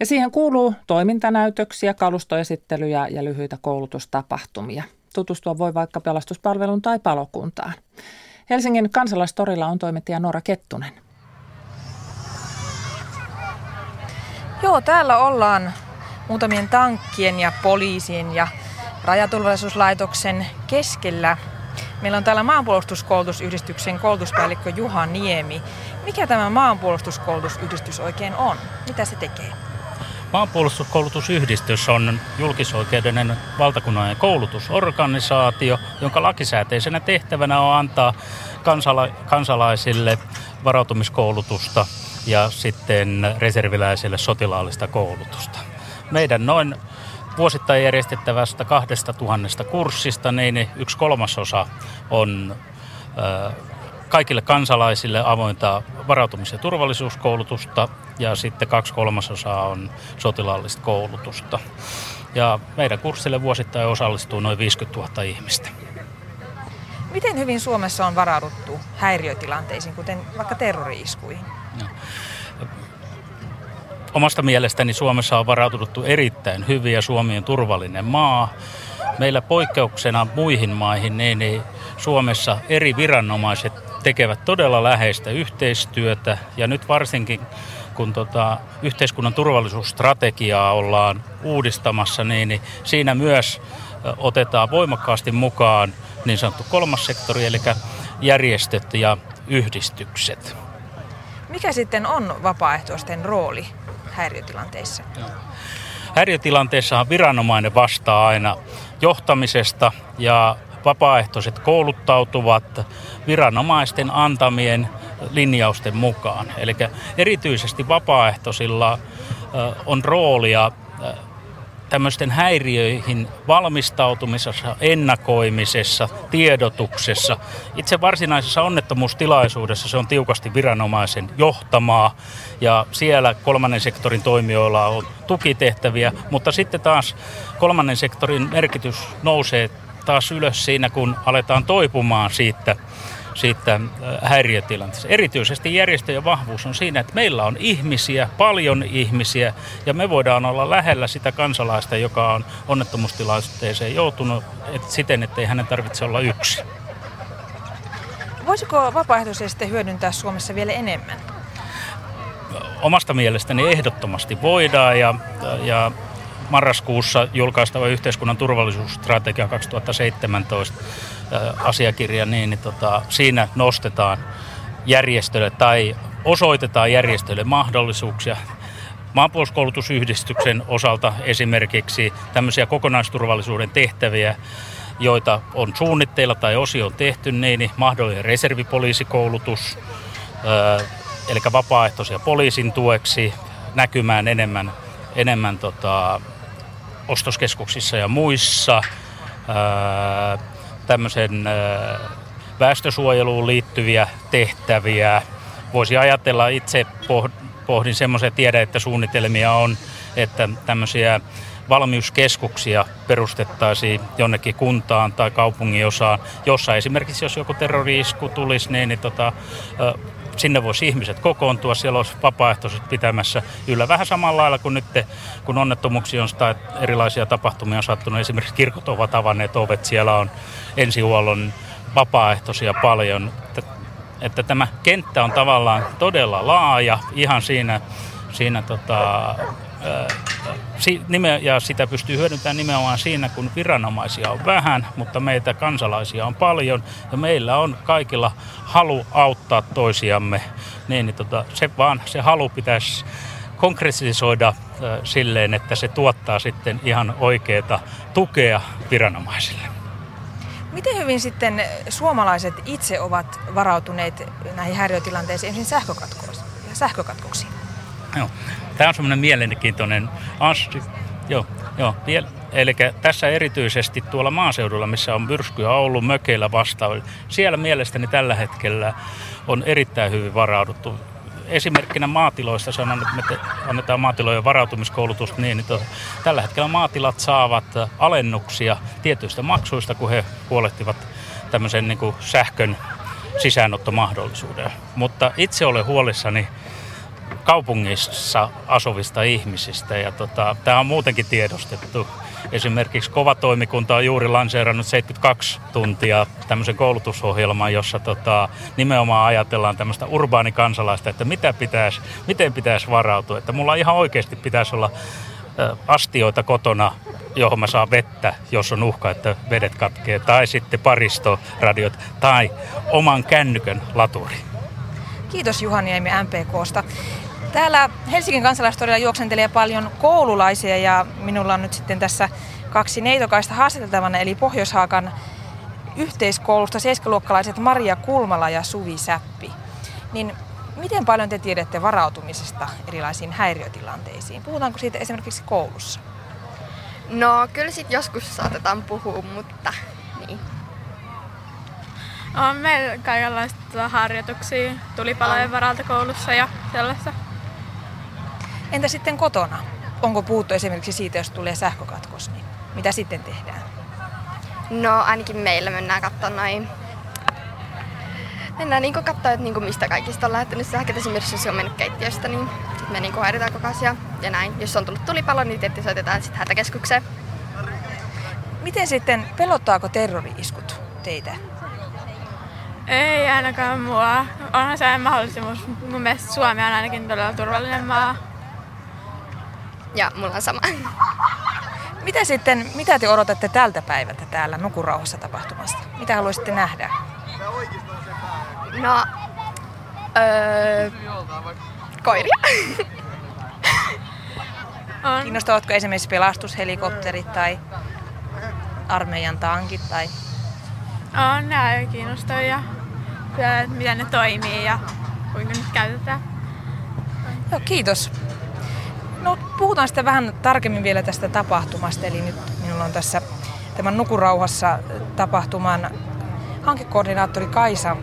Ja siihen kuuluu toimintanäytöksiä, kalustoesittelyjä ja lyhyitä koulutustapahtumia. Tutustua voi vaikka pelastuspalvelun tai palokuntaan. Helsingin kansalaistorilla on toimittaja Nora Kettunen. Joo, täällä ollaan muutamien tankkien ja poliisien ja rajaturvallisuuslaitoksen keskellä. Meillä on täällä maanpuolustuskoulutusyhdistyksen koulutuspäällikkö Juha Niemi. Mikä tämä maanpuolustuskoulutusyhdistys oikein on? Mitä se tekee? Maanpuolustuskoulutusyhdistys on julkisoikeudellinen valtakunnallinen koulutusorganisaatio, jonka lakisääteisenä tehtävänä on antaa kansala- kansalaisille varautumiskoulutusta ja sitten reserviläisille sotilaallista koulutusta. Meidän noin vuosittain järjestettävästä kahdesta tuhannesta kurssista, niin yksi kolmasosa on kaikille kansalaisille avointa varautumis- ja turvallisuuskoulutusta ja sitten kaksi kolmasosaa on sotilaallista koulutusta. Ja meidän kurssille vuosittain osallistuu noin 50 000 ihmistä. Miten hyvin Suomessa on varauduttu häiriötilanteisiin, kuten vaikka terrori-iskuihin? No. Omasta mielestäni Suomessa on varauduttu erittäin hyvin ja Suomi on turvallinen maa. Meillä poikkeuksena muihin maihin, niin, niin Suomessa eri viranomaiset tekevät todella läheistä yhteistyötä ja nyt varsinkin kun tota, yhteiskunnan turvallisuusstrategiaa ollaan uudistamassa, niin, niin siinä myös otetaan voimakkaasti mukaan niin sanottu kolmas sektori, eli järjestöt ja yhdistykset. Mikä sitten on vapaaehtoisten rooli häiriötilanteissa? Häiriötilanteessahan viranomainen vastaa aina johtamisesta ja vapaaehtoiset kouluttautuvat viranomaisten antamien linjausten mukaan. Eli erityisesti vapaaehtoisilla on roolia tämmöisten häiriöihin valmistautumisessa, ennakoimisessa, tiedotuksessa. Itse varsinaisessa onnettomuustilaisuudessa se on tiukasti viranomaisen johtamaa ja siellä kolmannen sektorin toimijoilla on tukitehtäviä, mutta sitten taas kolmannen sektorin merkitys nousee taas ylös siinä, kun aletaan toipumaan siitä siitä äh, häiriötilanteesta. Erityisesti järjestöjen vahvuus on siinä, että meillä on ihmisiä, paljon ihmisiä, ja me voidaan olla lähellä sitä kansalaista, joka on onnettomuustilanteeseen joutunut et siten, ettei hänen tarvitse olla yksi. Voisiko vapaaehtoisesti hyödyntää Suomessa vielä enemmän? Omasta mielestäni ehdottomasti voidaan, ja, ja marraskuussa julkaistava yhteiskunnan turvallisuusstrategia 2017 asiakirja, niin, niin tota, siinä nostetaan järjestölle tai osoitetaan järjestölle mahdollisuuksia maanpuolustuskoulutusyhdistyksen osalta esimerkiksi tämmöisiä kokonaisturvallisuuden tehtäviä, joita on suunnitteilla tai osio on tehty, niin, niin mahdollinen reservipoliisikoulutus, eli vapaaehtoisia poliisin tueksi näkymään enemmän, enemmän tota, ostoskeskuksissa ja muissa, tämmöisen väestösuojeluun liittyviä tehtäviä. Voisi ajatella itse pohdin semmoisia tiedä, että suunnitelmia on, että tämmöisiä valmiuskeskuksia perustettaisiin jonnekin kuntaan tai kaupunginosaan, jossa esimerkiksi jos joku terroriisku tulisi, niin, niin tota, sinne voisi ihmiset kokoontua, siellä olisi vapaaehtoiset pitämässä yllä vähän samalla lailla kuin nyt, kun onnettomuuksia on tai erilaisia tapahtumia on sattunut. Esimerkiksi kirkot ovat avanneet ovet, siellä on ensihuollon vapaaehtoisia paljon. Että, että tämä kenttä on tavallaan todella laaja ihan siinä, siinä tota, ja sitä pystyy hyödyntämään nimenomaan siinä, kun viranomaisia on vähän, mutta meitä kansalaisia on paljon ja meillä on kaikilla halu auttaa toisiamme. Niin, niin tota, se vaan se halu pitäisi konkretisoida silleen, että se tuottaa sitten ihan oikeaa tukea viranomaisille. Miten hyvin sitten suomalaiset itse ovat varautuneet näihin häiriötilanteisiin, esimerkiksi sähkökatkoksiin? Joo. Tämä on semmoinen mielenkiintoinen Joo, joo. Eli tässä erityisesti tuolla maaseudulla, missä on myrskyä ollut mökeillä vastaan, siellä mielestäni tällä hetkellä on erittäin hyvin varauduttu. Esimerkkinä maatiloista sanon, että me te, annetaan maatilojen varautumiskoulutusta niin, että tällä hetkellä maatilat saavat alennuksia tietyistä maksuista, kun he huolehtivat tämmöisen niin kuin sähkön sisäänottomahdollisuuden. Mutta itse olen huolissani kaupungissa asuvista ihmisistä ja tota, tämä on muutenkin tiedostettu. Esimerkiksi kova toimikunta on juuri lanseerannut 72 tuntia tämmöisen koulutusohjelman, jossa tota, nimenomaan ajatellaan tämmöistä urbaanikansalaista, että mitä pitäisi, miten pitäisi varautua. Että mulla ihan oikeasti pitäisi olla astioita kotona, johon mä saan vettä, jos on uhka, että vedet katkee, tai sitten paristoradiot, tai oman kännykön laturi. Kiitos Juhaniemi MPKsta. Täällä Helsingin kansalaistorilla juoksentelee paljon koululaisia ja minulla on nyt sitten tässä kaksi neitokaista haastateltavana, eli Pohjoishaakan yhteiskoulusta seiskaluokkalaiset Maria Kulmala ja Suvi Säppi. Niin miten paljon te tiedätte varautumisesta erilaisiin häiriötilanteisiin? Puhutaanko siitä esimerkiksi koulussa? No kyllä sitten joskus saatetaan puhua, mutta niin. On meillä kaikenlaista harjoituksia tulipalojen varalta koulussa ja sellaista. Entä sitten kotona? Onko puhuttu esimerkiksi siitä, jos tulee sähkökatkos, niin mitä sitten tehdään? No ainakin meillä mennään katsomaan noin mennään niinku katsoa, että niinku mistä kaikista on lähettänyt sähköt. Esimerkiksi jos on mennyt keittiöstä, niin sitten me niinku hoidetaan koko asia. Ja näin. Jos on tullut tulipalo, niin tietysti soitetaan sitten hätäkeskukseen. Miten sitten, pelottaako terrori-iskut teitä? Ei ainakaan mua. Onhan se mahdollisuus. Mun mielestä Suomi on ainakin todella turvallinen maa. Ja mulla on sama. Mitä sitten, mitä te odotatte tältä päivältä täällä Nukurauhassa tapahtumasta? Mitä haluaisitte nähdä? No, öö, koiria. On. Kiinnostavatko esimerkiksi pelastushelikopterit tai armeijan tankit? Tai... On, nämä kiinnostavia. Miten ne toimii ja kuinka nyt käytetään. Joo, kiitos. No, puhutaan sitten vähän tarkemmin vielä tästä tapahtumasta. Eli nyt minulla on tässä tämän Nukurauhassa tapahtuman hankekoordinaattori Kaisa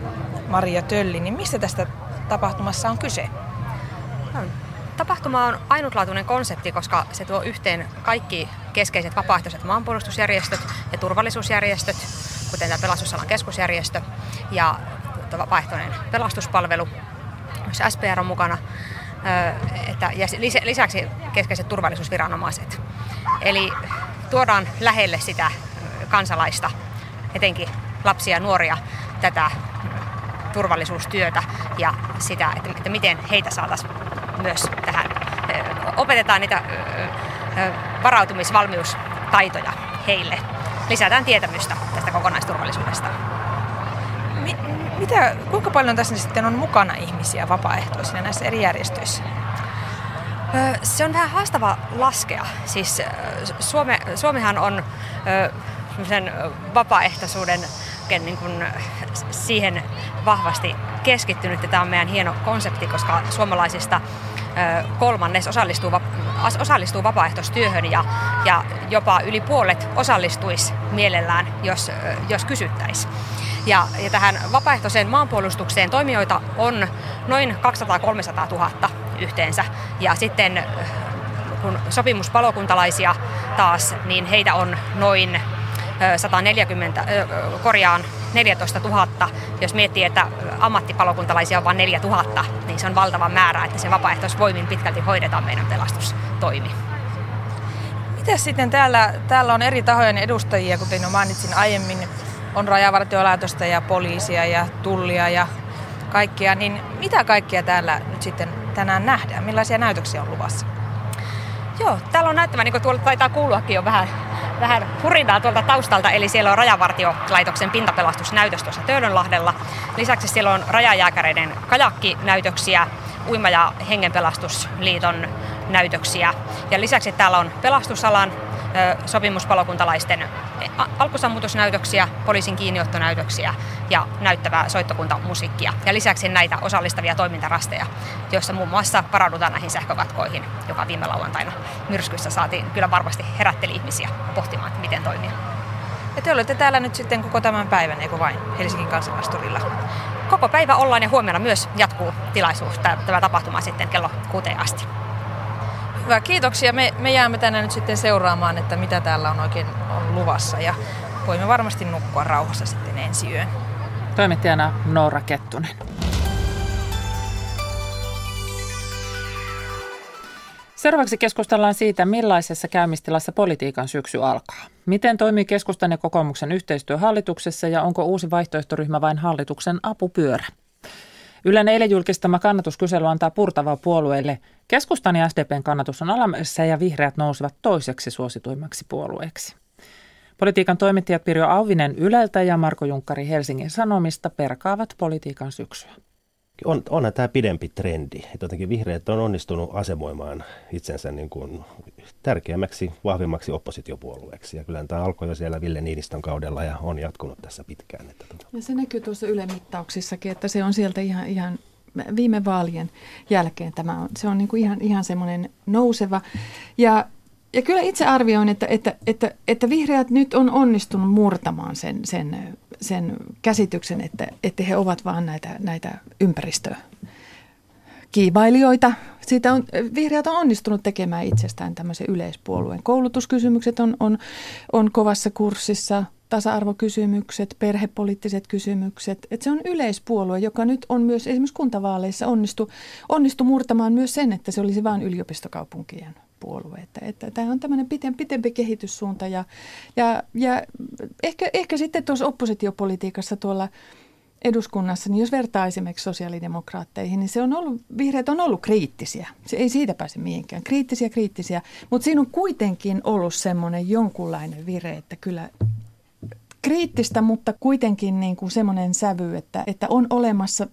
Maria Tölli, niin mistä tästä tapahtumassa on kyse? Tapahtuma on ainutlaatuinen konsepti, koska se tuo yhteen kaikki keskeiset vapaaehtoiset maanpuolustusjärjestöt ja turvallisuusjärjestöt, kuten tämä pelastusalan keskusjärjestö ja vapaaehtoinen pelastuspalvelu, myös SPR on mukana, että, ja lisäksi keskeiset turvallisuusviranomaiset. Eli tuodaan lähelle sitä kansalaista, etenkin lapsia ja nuoria, tätä turvallisuustyötä ja sitä, että, että miten heitä saataisiin myös tähän, opetetaan niitä varautumisvalmiustaitoja heille. Lisätään tietämystä tästä kokonaisturvallisuudesta. Mitä, kuinka paljon tässä sitten on mukana ihmisiä vapaaehtoisina näissä eri järjestöissä? Se on vähän haastava laskea. Siis Suome, Suomihan on sen vapaaehtoisuuden niin kuin siihen vahvasti keskittynyt. Ja tämä on meidän hieno konsepti, koska suomalaisista kolmannes osallistuu, osallistuu vapaaehtoistyöhön ja, ja jopa yli puolet osallistuisi mielellään, jos, jos kysyttäisiin. Ja, ja tähän vapaaehtoiseen maanpuolustukseen toimijoita on noin 200-300 000 yhteensä. Ja sitten kun sopimuspalokuntalaisia taas, niin heitä on noin 140, korjaan 14 000. Jos miettii, että ammattipalokuntalaisia on vain 4 000, niin se on valtava määrä, että se vapaaehtoisvoimin pitkälti hoidetaan meidän pelastustoimi. Mitä sitten täällä, täällä on eri tahojen edustajia, kuten mainitsin aiemmin, on rajavartiolaitosta ja poliisia ja tullia ja kaikkia, niin mitä kaikkia täällä nyt sitten tänään nähdään? Millaisia näytöksiä on luvassa? Joo, täällä on näyttävä, niin kuin tuolla taitaa kuuluakin jo vähän, vähän hurinaa tuolta taustalta, eli siellä on Rajavartiolaitoksen pintapelastusnäytös tuossa Töölönlahdella. Lisäksi siellä on rajajääkäreiden kajakkinäytöksiä, Uima- ja Hengenpelastusliiton näytöksiä. Ja lisäksi täällä on pelastusalan sopimuspalokuntalaisten alkusammutusnäytöksiä, poliisin kiinniottonäytöksiä ja näyttävää soittokuntamusiikkia. Ja lisäksi näitä osallistavia toimintarasteja, joissa muun muassa varaudutaan näihin sähkökatkoihin, joka viime lauantaina myrskyssä saatiin kyllä varmasti herätteli ihmisiä pohtimaan, miten toimia. Ja te olette täällä nyt sitten koko tämän päivän, eikö vain Helsingin kansanvasturilla? Koko päivä ollaan ja huomenna myös jatkuu tilaisuus, tämä tapahtuma sitten kello kuuteen asti. Hyvä, kiitoksia. Me, me jäämme tänään nyt sitten seuraamaan, että mitä täällä on oikein on luvassa ja voimme varmasti nukkua rauhassa sitten ensi yön. Toimittajana Noora Kettunen. Seuraavaksi keskustellaan siitä, millaisessa käymistilassa politiikan syksy alkaa. Miten toimii keskustan ja kokoomuksen yhteistyö hallituksessa ja onko uusi vaihtoehtoryhmä vain hallituksen apupyörä? Ylen eilen julkistama kannatuskysely antaa purtavaa puolueille. Keskustan ja SDPn kannatus on alamassa ja vihreät nousevat toiseksi suosituimmaksi puolueeksi. Politiikan toimittajat Pirjo Auvinen Yleltä ja Marko Junkkari Helsingin Sanomista perkaavat politiikan syksyä on, onhan tämä pidempi trendi. Että jotenkin vihreät on onnistunut asemoimaan itsensä niin kuin tärkeämmäksi, vahvimmaksi oppositiopuolueeksi. Ja kyllä tämä alkoi jo siellä Ville Niinistön kaudella ja on jatkunut tässä pitkään. Että tuota. Ja se näkyy tuossa ylemittauksissakin, että se on sieltä ihan, ihan viime vaalien jälkeen tämä on, se on niin kuin ihan, ihan semmoinen nouseva. Ja ja kyllä itse arvioin, että, että, että, että vihreät nyt on onnistunut murtamaan sen, sen, sen käsityksen, että, että he ovat vain näitä, näitä ympäristöä kiivailijoita. Siitä on, vihreät on onnistunut tekemään itsestään tämmöisen yleispuolueen. Koulutuskysymykset on, on, on kovassa kurssissa, tasa-arvokysymykset, perhepoliittiset kysymykset. Että se on yleispuolue, joka nyt on myös esimerkiksi kuntavaaleissa onnistu, onnistu murtamaan myös sen, että se olisi vain yliopistokaupunkien puolue. Että, että tämä on tämmöinen pitempi, pitempi kehityssuunta ja, ja, ja ehkä, ehkä sitten tuossa oppositiopolitiikassa tuolla eduskunnassa, niin jos vertaa esimerkiksi sosiaalidemokraatteihin, niin se on ollut, vihreät on ollut kriittisiä. Se ei siitä pääse mihinkään. Kriittisiä, kriittisiä. Mutta siinä on kuitenkin ollut semmoinen jonkunlainen vire, että kyllä kriittistä, mutta kuitenkin niin kuin semmoinen sävy, että, että on olemassa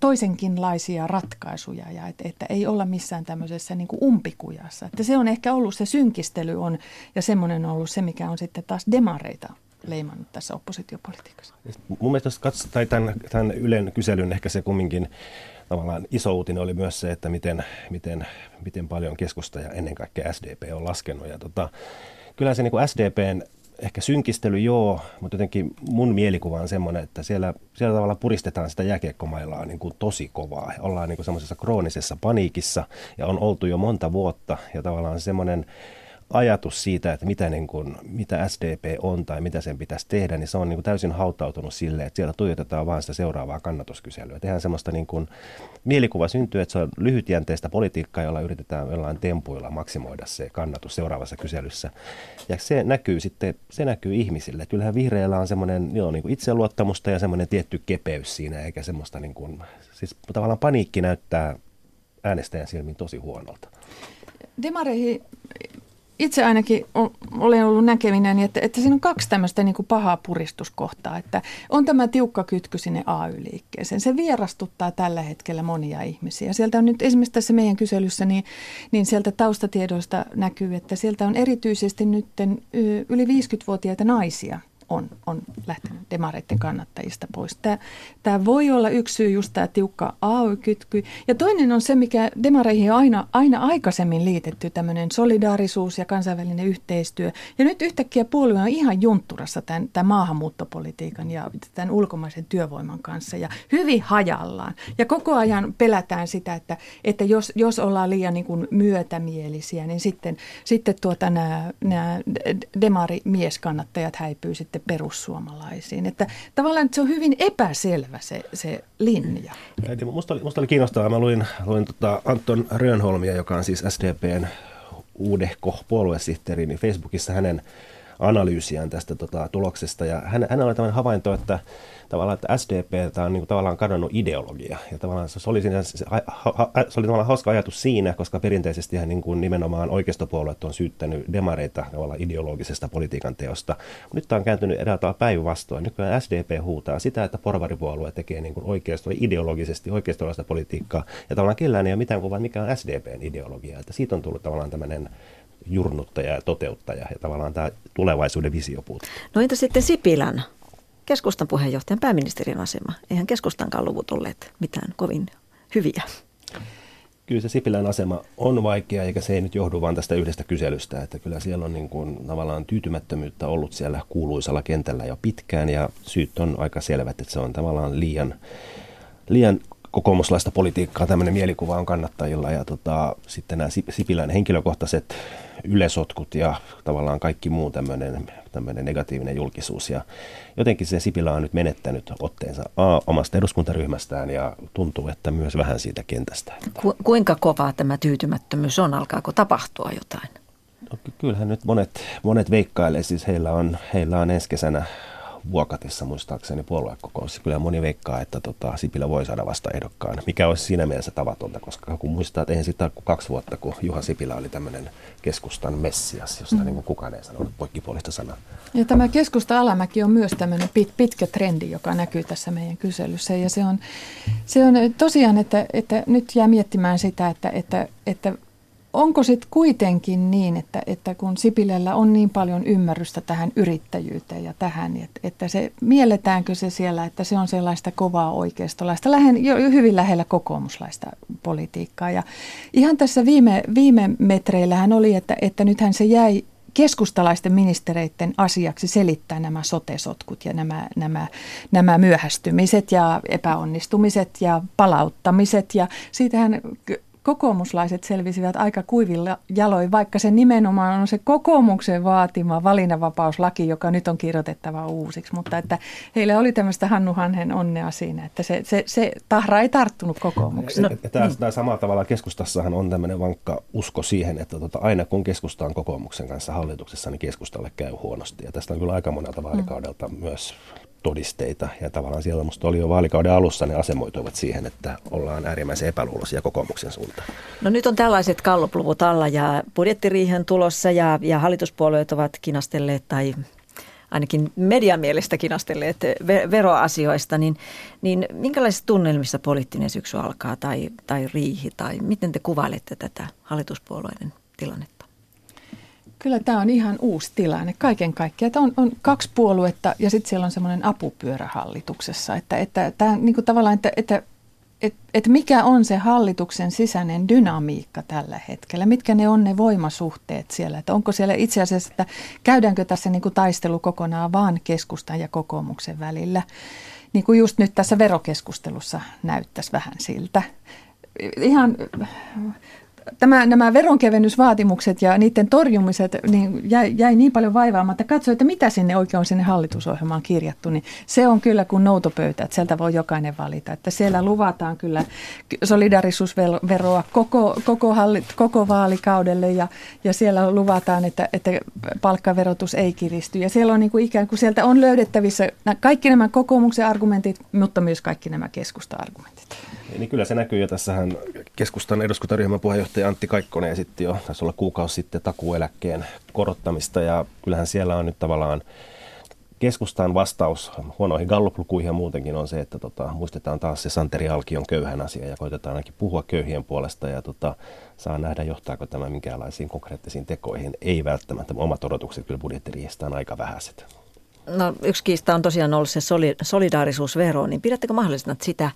toisenkinlaisia ratkaisuja ja että, että ei olla missään tämmöisessä niin kuin umpikujassa. Että se on ehkä ollut se synkistely on ja semmoinen on ollut se, mikä on sitten taas demareita leimannut tässä oppositiopolitiikassa. Mun mielestä jos tai tämän, tämän Ylen kyselyn ehkä se kumminkin tavallaan iso uutinen oli myös se, että miten, miten, miten paljon keskusta ja ennen kaikkea SDP on laskenut. Ja tota, kyllä se niin kuin SDPn ehkä synkistely joo, mutta jotenkin mun mielikuva on semmoinen, että siellä, siellä tavalla puristetaan sitä jääkiekkomailaa niin kuin tosi kovaa. Ollaan niin kuin semmoisessa kroonisessa paniikissa ja on oltu jo monta vuotta ja tavallaan semmoinen ajatus siitä, että mitä, niin kuin, mitä SDP on tai mitä sen pitäisi tehdä, niin se on niin kuin täysin hautautunut sille, että siellä tuijotetaan vain sitä seuraavaa kannatuskyselyä. Tehdään semmoista niin kuin, mielikuva syntyy, että se on lyhytjänteistä politiikkaa, jolla yritetään jollain tempuilla maksimoida se kannatus seuraavassa kyselyssä. Ja se näkyy sitten, se näkyy ihmisille. Kyllähän vihreillä on semmoinen joo, niin kuin itseluottamusta ja semmoinen tietty kepeys siinä, eikä semmoista niin kuin, siis tavallaan paniikki näyttää äänestäjän silmin tosi huonolta. Demareihin itse ainakin olen ollut näkeminen, että, että siinä on kaksi tämmöistä niin kuin pahaa puristuskohtaa. Että on tämä tiukka kytky sinne AY-liikkeeseen. Se vierastuttaa tällä hetkellä monia ihmisiä. Sieltä on nyt esimerkiksi tässä meidän kyselyssä, niin, niin sieltä taustatiedoista näkyy, että sieltä on erityisesti nyt yli 50-vuotiaita naisia, on, on lähtenyt demareiden kannattajista pois. Tämä, tämä voi olla yksi syy just tämä tiukka AY-kytky. Ja toinen on se, mikä demareihin on aina, aina aikaisemmin liitetty, tämmöinen solidaarisuus ja kansainvälinen yhteistyö. Ja nyt yhtäkkiä puolue on ihan juntturassa tämän, tämän maahanmuuttopolitiikan ja tämän ulkomaisen työvoiman kanssa ja hyvin hajallaan. Ja koko ajan pelätään sitä, että, että jos, jos ollaan liian niin kuin myötämielisiä, niin sitten, sitten tuota nämä, nämä demarimieskannattajat häipyy sitten sitten perussuomalaisiin. Että tavallaan että se on hyvin epäselvä se, se linja. Musta oli, musta oli kiinnostavaa. Mä luin, luin tota Anton Rönholmia, joka on siis SDPn uudehko puoluesihteeri, niin Facebookissa hänen analyysiään tästä tota, tuloksesta. Ja hän, hänellä oli tämmöinen havainto, että tavallaan, että SDP on niin kuin, tavallaan kadonnut ideologia. Ja tavallaan se oli, siinä, se, ha, ha, se oli tavallaan hauska ajatus siinä, koska perinteisesti hän niin kuin nimenomaan oikeistopuolueet on syyttänyt demareita tavallaan ideologisesta politiikan teosta. Nyt tämä on kääntynyt eräällä päinvastoin. Nykyään SDP huutaa sitä, että porvaripuolue tekee niin kuin oikeisto, ideologisesti oikeistolaista politiikkaa. Ja tavallaan kellään ei ole mitään kuvaa, mikä on SDPn ideologia. Että siitä on tullut tavallaan tämmöinen jurnuttaja ja toteuttaja ja tavallaan tämä tulevaisuuden visio puuttuu. No entä sitten Sipilän, keskustan puheenjohtajan pääministerin asema? Eihän keskustankaan luvut olleet mitään kovin hyviä. Kyllä se Sipilän asema on vaikea, eikä se ei nyt johdu vain tästä yhdestä kyselystä, että kyllä siellä on niin kuin tavallaan tyytymättömyyttä ollut siellä kuuluisalla kentällä jo pitkään, ja syyt on aika selvät, että se on tavallaan liian, liian kokoomuslaista politiikkaa tämmöinen mielikuva on kannattajilla ja tota, sitten nämä Sipilän henkilökohtaiset ylesotkut ja tavallaan kaikki muu tämmöinen, tämmöinen negatiivinen julkisuus. Ja jotenkin se Sipilä on nyt menettänyt otteensa A, omasta eduskuntaryhmästään ja tuntuu, että myös vähän siitä kentästä. Ku, kuinka kovaa tämä tyytymättömyys on? Alkaako tapahtua jotain? No, kyllähän nyt monet, monet veikkailee, siis heillä on, heillä on ensi kesänä Vuokatissa muistaakseni puoluekokous. Kyllä moni veikkaa, että tota, Sipilä voi saada vasta ehdokkaan, mikä olisi siinä mielessä tavatonta, koska kun muistaa, että eihän sitä kuin kaksi vuotta, kun Juha Sipilä oli tämmöinen keskustan messias, josta mm. niin kukaan ei sanonut poikkipuolista sanaa. Ja tämä keskusta alamäki on myös tämmöinen pit, pitkä trendi, joka näkyy tässä meidän kyselyssä. Ja se on, se on tosiaan, että, että nyt jää miettimään sitä, että, että, että onko sitten kuitenkin niin, että, että kun Sipilällä on niin paljon ymmärrystä tähän yrittäjyyteen ja tähän, että, että se mielletäänkö se siellä, että se on sellaista kovaa oikeistolaista, lähen, jo hyvin lähellä kokoomuslaista politiikkaa. Ja ihan tässä viime, viime metreillähän oli, että, että nythän se jäi keskustalaisten ministereiden asiaksi selittää nämä sotesotkut ja nämä, nämä, nämä myöhästymiset ja epäonnistumiset ja palauttamiset. Ja siitähän kokoomuslaiset selvisivät aika kuivilla jaloin, vaikka se nimenomaan on se kokoomuksen vaatima valinnanvapauslaki, joka nyt on kirjoitettava uusiksi. Mutta että heillä oli tämmöistä Hannu Hanhen onnea siinä, että se, se, se tahra ei tarttunut kokoomukseen. No, tämä, niin. samalla tavalla keskustassahan on tämmöinen vankka usko siihen, että tota, aina kun keskusta on kokoomuksen kanssa hallituksessa, niin keskustalle käy huonosti. Ja tästä on kyllä aika monelta vaalikaudelta mm. myös todisteita. Ja tavallaan siellä musta oli jo vaalikauden alussa, ne asemoituivat siihen, että ollaan äärimmäisen epäluuloisia kokoomuksen suuntaan. No nyt on tällaiset kallopluvut alla ja budjettiriihen tulossa ja, ja hallituspuolueet ovat kinastelleet tai ainakin median mielestä kinastelleet veroasioista, niin, niin minkälaisissa tunnelmissa poliittinen syksy alkaa tai, tai riihi tai miten te kuvailette tätä hallituspuolueiden tilannetta? Kyllä tämä on ihan uusi tilanne kaiken kaikkiaan. On, on kaksi puoluetta ja sitten siellä on semmoinen apupyörä hallituksessa. Että, että, tämä, niin kuin tavallaan, että, että et, et mikä on se hallituksen sisäinen dynamiikka tällä hetkellä? Mitkä ne on ne voimasuhteet siellä? Että onko siellä itse asiassa, että käydäänkö tässä niin kuin taistelu kokonaan vaan keskustan ja kokoomuksen välillä? Niin kuin just nyt tässä verokeskustelussa näyttäisi vähän siltä. Ihan tämä, nämä veronkevennysvaatimukset ja niiden torjumiset niin jäi, jäi niin paljon vaivaamatta. Katso, että mitä sinne oikein on sinne hallitusohjelmaan kirjattu, niin se on kyllä kuin noutopöytä, että sieltä voi jokainen valita. Että siellä luvataan kyllä solidarisuusveroa koko, koko, hallit, koko vaalikaudelle ja, ja siellä luvataan, että, että palkkaverotus ei kiristy. Ja siellä on niin kuin ikään kuin sieltä on löydettävissä kaikki nämä kokoomuksen argumentit, mutta myös kaikki nämä keskusta-argumentit. Niin kyllä se näkyy, ja tässähän keskustan eduskuntaryhmän puheenjohtaja Antti Kaikkonen esitti jo, taisi olla kuukausi sitten takueläkkeen korottamista, ja kyllähän siellä on nyt tavallaan keskustan vastaus huonoihin galluplukuihin ja muutenkin on se, että tota, muistetaan taas se Santeri Alkion köyhän asia ja koitetaan ainakin puhua köyhien puolesta ja tota, saa nähdä, johtaako tämä minkäänlaisiin konkreettisiin tekoihin. Ei välttämättä, omat odotukset kyllä budjettiriihistä on aika vähäiset. No, yksi kiista on tosiaan ollut se solidaarisuusvero, niin pidättekö mahdollisena sitä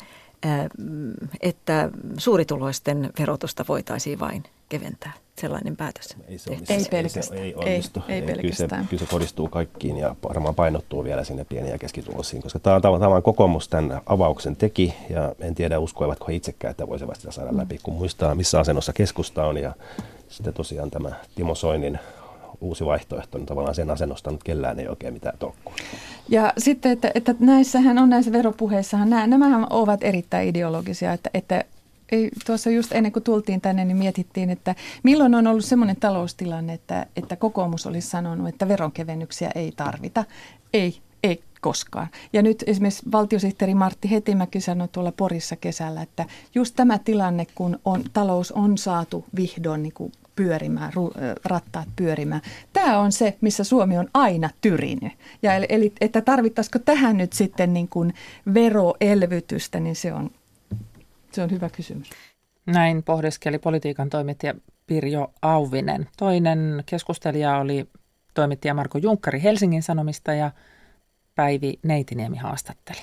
että suurituloisten verotusta voitaisiin vain keventää. Sellainen päätös. Ei, se onnistu. ei pelkästään. Ei, se, ei onnistu. Ei, ei pelkästään. Kyllä se, kyllä se kodistuu kaikkiin ja varmaan painottuu vielä sinne pieniin ja keskituloisiin, koska tämä on tavallaan kokoomus tämän avauksen teki ja en tiedä uskoivatko he itsekään, että voisivat sitä saada läpi, kun muistaa missä asennossa keskusta on ja sitten tosiaan tämä Timo Soinin uusi vaihtoehto, niin tavallaan sen asennosta nyt kellään ei oikein mitään tokkua. Ja sitten, että, että näissähän on näissä veropuheissahan, nämä, nämähän ovat erittäin ideologisia, että, että ei, tuossa just ennen kuin tultiin tänne, niin mietittiin, että milloin on ollut semmoinen taloustilanne, että, että kokoomus olisi sanonut, että veronkevennyksiä ei tarvita. Ei, ei koskaan. Ja nyt esimerkiksi valtiosihteeri Martti Hetimäki sanoi tuolla Porissa kesällä, että just tämä tilanne, kun on, talous on saatu vihdoin niin kuin pyörimään, rattaat pyörimään. Tämä on se, missä Suomi on aina tyrinyt. Ja eli, eli että tarvittaisiko tähän nyt sitten niin kuin veroelvytystä, niin se on, se on hyvä kysymys. Näin pohdiskeli politiikan toimittaja Pirjo Auvinen. Toinen keskustelija oli toimittaja Marko Junkkari Helsingin Sanomista ja Päivi Neitiniemi haastatteli.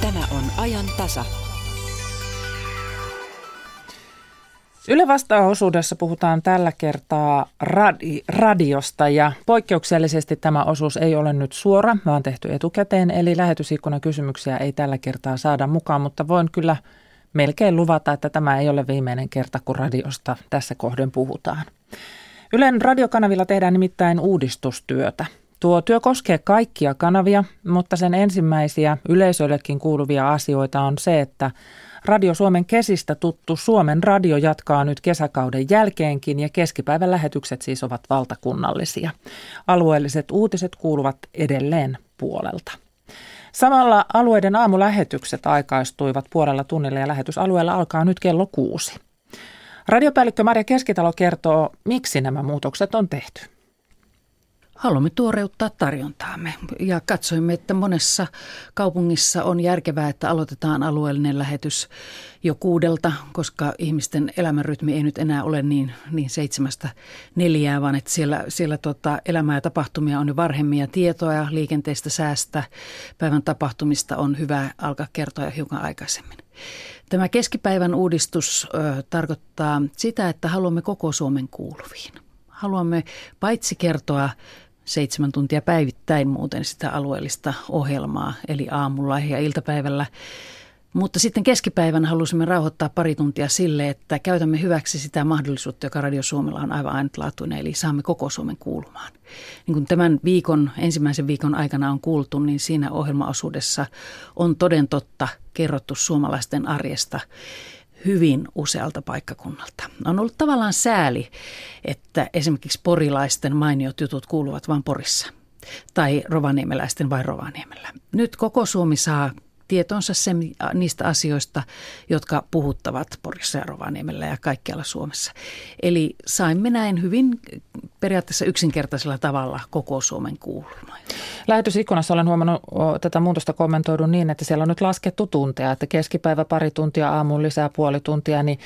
Tämä on ajan tasa. Yle vastaosuudessa puhutaan tällä kertaa radi- radiosta ja poikkeuksellisesti tämä osuus ei ole nyt suora, vaan tehty etukäteen, eli lähetysikkuna kysymyksiä ei tällä kertaa saada mukaan, mutta voin kyllä melkein luvata, että tämä ei ole viimeinen kerta, kun radiosta tässä kohden puhutaan. Ylen radiokanavilla tehdään nimittäin uudistustyötä. Tuo työ koskee kaikkia kanavia, mutta sen ensimmäisiä yleisöllekin kuuluvia asioita on se, että Radio Suomen kesistä tuttu Suomen radio jatkaa nyt kesäkauden jälkeenkin ja keskipäivän lähetykset siis ovat valtakunnallisia. Alueelliset uutiset kuuluvat edelleen puolelta. Samalla alueiden aamulähetykset aikaistuivat puolella tunnilla ja lähetysalueella alkaa nyt kello kuusi. Radiopäällikkö Maria Keskitalo kertoo, miksi nämä muutokset on tehty. Haluamme tuoreuttaa tarjontaamme ja katsoimme, että monessa kaupungissa on järkevää, että aloitetaan alueellinen lähetys jo kuudelta, koska ihmisten elämänrytmi ei nyt enää ole niin, niin seitsemästä neljää, vaan että siellä, siellä tota elämää ja tapahtumia on jo varhemmin ja tietoa ja liikenteestä säästä päivän tapahtumista on hyvä alkaa kertoa hiukan aikaisemmin. Tämä keskipäivän uudistus ö, tarkoittaa sitä, että haluamme koko Suomen kuuluviin. Haluamme paitsi kertoa seitsemän tuntia päivittäin muuten sitä alueellista ohjelmaa, eli aamulla ja iltapäivällä. Mutta sitten keskipäivän halusimme rauhoittaa pari tuntia sille, että käytämme hyväksi sitä mahdollisuutta, joka Radio Suomella on aivan ainutlaatuinen, eli saamme koko Suomen kuulumaan. Niin kuin tämän viikon, ensimmäisen viikon aikana on kuultu, niin siinä ohjelmaosuudessa on toden totta kerrottu suomalaisten arjesta hyvin usealta paikkakunnalta. On ollut tavallaan sääli, että esimerkiksi porilaisten mainiot jutut kuuluvat vain Porissa tai rovaniemeläisten vai Rovaniemellä. Nyt koko Suomi saa tietonsa se, niistä asioista, jotka puhuttavat Porissa ja Rovaniemellä ja kaikkialla Suomessa. Eli saimme näin hyvin periaatteessa yksinkertaisella tavalla koko Suomen kuulumaan. Lähetysikkunassa olen huomannut tätä muutosta kommentoidun niin, että siellä on nyt laskettu tunteja, että keskipäivä pari tuntia, aamuun lisää puoli tuntia, niin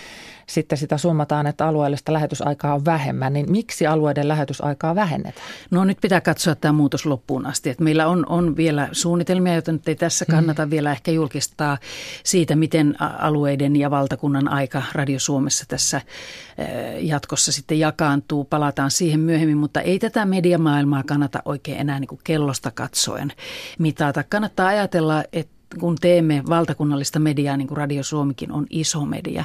sitten sitä summataan, että alueellista lähetysaikaa on vähemmän, niin miksi alueiden lähetysaikaa vähennetään? No nyt pitää katsoa tämä muutos loppuun asti. Että meillä on, on vielä suunnitelmia, joita nyt ei tässä kannata mm. vielä ehkä julkistaa siitä, miten alueiden ja valtakunnan aika Radio Suomessa tässä jatkossa sitten jakaantuu. Palataan siihen myöhemmin, mutta ei tätä mediamaailmaa kannata oikein enää niin kuin kellosta katsoen mitata. Kannattaa ajatella, että kun teemme valtakunnallista mediaa, niin kuin Radio Suomikin on iso media,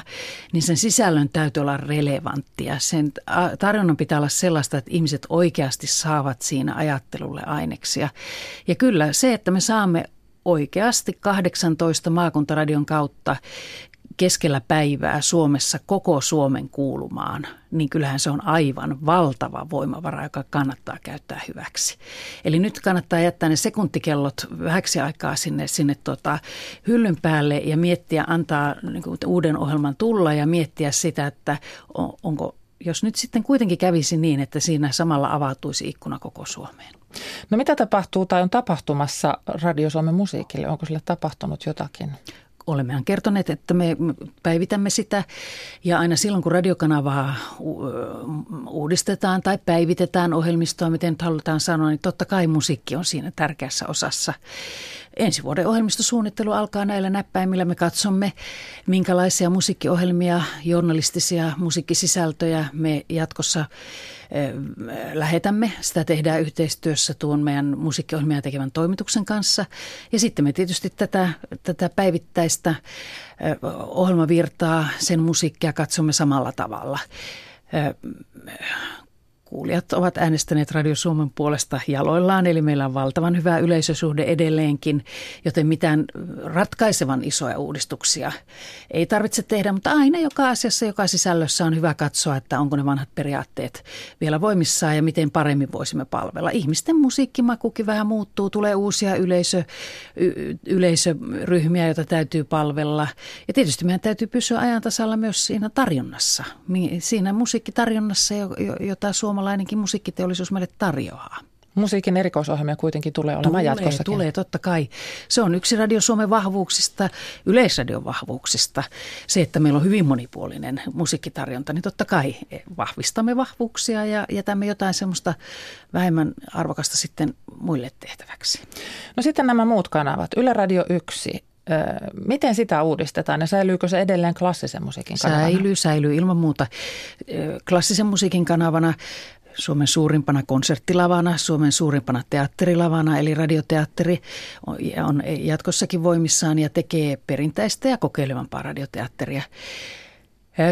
niin sen sisällön täytyy olla relevanttia. Sen tarjonnan pitää olla sellaista, että ihmiset oikeasti saavat siinä ajattelulle aineksia. Ja kyllä se, että me saamme oikeasti 18 maakuntaradion kautta keskellä päivää Suomessa koko Suomen kuulumaan, niin kyllähän se on aivan valtava voimavara, joka kannattaa käyttää hyväksi. Eli nyt kannattaa jättää ne sekuntikellot vähäksi aikaa sinne, sinne tota hyllyn päälle ja miettiä, antaa niin kuin, uuden ohjelman tulla ja miettiä sitä, että on, onko jos nyt sitten kuitenkin kävisi niin, että siinä samalla avautuisi ikkuna koko Suomeen. No mitä tapahtuu tai on tapahtumassa Radio Suomen musiikille? Onko sille tapahtunut jotakin? Olemmehan kertoneet, että me päivitämme sitä ja aina silloin, kun radiokanavaa uudistetaan tai päivitetään ohjelmistoa, miten halutaan sanoa, niin totta kai musiikki on siinä tärkeässä osassa. Ensi vuoden ohjelmistosuunnittelu alkaa näillä näppäimillä. Me katsomme, minkälaisia musiikkiohjelmia, journalistisia musiikkisisältöjä me jatkossa lähetämme. Sitä tehdään yhteistyössä tuon meidän musiikkiohjelmia tekevän toimituksen kanssa. Ja sitten me tietysti tätä, tätä päivittäistä ohjelmavirtaa, sen musiikkia katsomme samalla tavalla kuulijat ovat äänestäneet Radio Suomen puolesta jaloillaan, eli meillä on valtavan hyvä yleisösuhde edelleenkin, joten mitään ratkaisevan isoja uudistuksia ei tarvitse tehdä, mutta aina joka asiassa, joka sisällössä on hyvä katsoa, että onko ne vanhat periaatteet vielä voimissaan ja miten paremmin voisimme palvella. Ihmisten musiikkimakukin vähän muuttuu, tulee uusia yleisö, y- yleisöryhmiä, joita täytyy palvella. Ja tietysti meidän täytyy pysyä ajan tasalla myös siinä tarjonnassa, siinä musiikkitarjonnassa, jota Suomi suomalainenkin musiikkiteollisuus meille tarjoaa. Musiikin erikoisohjelmia kuitenkin tulee olemaan tulee, jatkossakin. Tulee, totta kai. Se on yksi Radio Suomen vahvuuksista, yleisradion vahvuuksista. Se, että meillä on hyvin monipuolinen musiikkitarjonta, niin totta kai vahvistamme vahvuuksia ja jätämme jotain semmoista vähemmän arvokasta sitten muille tehtäväksi. No sitten nämä muut kanavat. Yle Radio 1, Miten sitä uudistetaan ja säilyykö se edelleen klassisen musiikin kanavana? Säilyy, säilyy ilman muuta. Klassisen musiikin kanavana Suomen suurimpana konserttilavana, Suomen suurimpana teatterilavana, eli radioteatteri on jatkossakin voimissaan ja tekee perinteistä ja kokeilevampaa radioteatteria.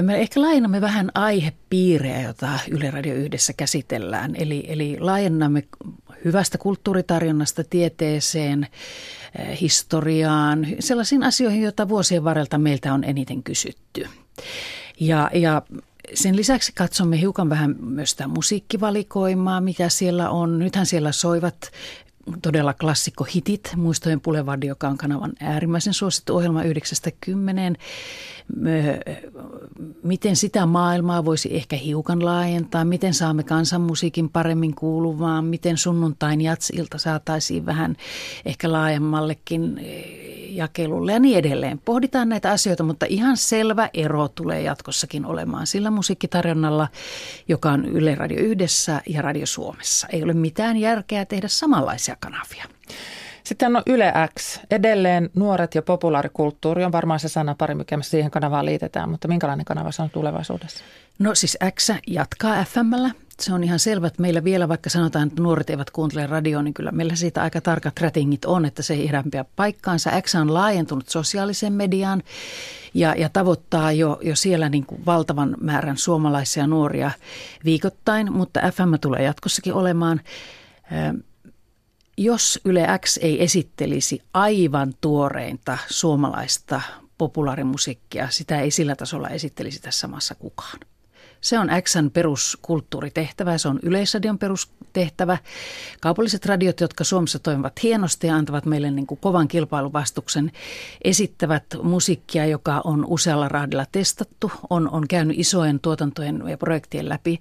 Me ehkä laajennamme vähän aihepiirejä, jota Yle Radio yhdessä käsitellään. Eli, eli laajennamme hyvästä kulttuuritarjonnasta tieteeseen, historiaan, sellaisiin asioihin, joita vuosien varrelta meiltä on eniten kysytty. Ja, ja sen lisäksi katsomme hiukan vähän myös sitä musiikkivalikoimaa, mitä siellä on. Nythän siellä soivat todella klassikkohitit. Muistojen Pulevardi, joka on kanavan äärimmäisen suosittu ohjelma 90 miten sitä maailmaa voisi ehkä hiukan laajentaa, miten saamme kansanmusiikin paremmin kuuluvaan, miten sunnuntain jatsilta saataisiin vähän ehkä laajemmallekin eh, jakelulle ja niin edelleen. Pohditaan näitä asioita, mutta ihan selvä ero tulee jatkossakin olemaan sillä musiikkitarjonnalla, joka on Yle Radio Yhdessä ja Radio Suomessa. Ei ole mitään järkeä tehdä samanlaisia kanavia. Sitten on Yle X. Edelleen nuoret ja populaarikulttuuri on varmaan se sana pari, mikä siihen kanavaan liitetään, mutta minkälainen kanava se on tulevaisuudessa? No siis X jatkaa FMllä. Se on ihan selvä, että meillä vielä vaikka sanotaan, että nuoret eivät kuuntele radioa, niin kyllä meillä siitä aika tarkat ratingit on, että se ei ihan pidä paikkaansa. X on laajentunut sosiaaliseen mediaan ja, ja tavoittaa jo, jo siellä niin kuin valtavan määrän suomalaisia nuoria viikoittain, mutta FM tulee jatkossakin olemaan jos Yle X ei esittelisi aivan tuoreinta suomalaista populaarimusiikkia, sitä ei sillä tasolla esittelisi tässä maassa kukaan. Se on Xn peruskulttuuritehtävä, se on Yleisradion perustehtävä. Kaupalliset radiot, jotka Suomessa toimivat hienosti ja antavat meille niin kuin kovan kilpailuvastuksen, esittävät musiikkia, joka on usealla raadilla testattu, on, on käynyt isojen tuotantojen ja projektien läpi.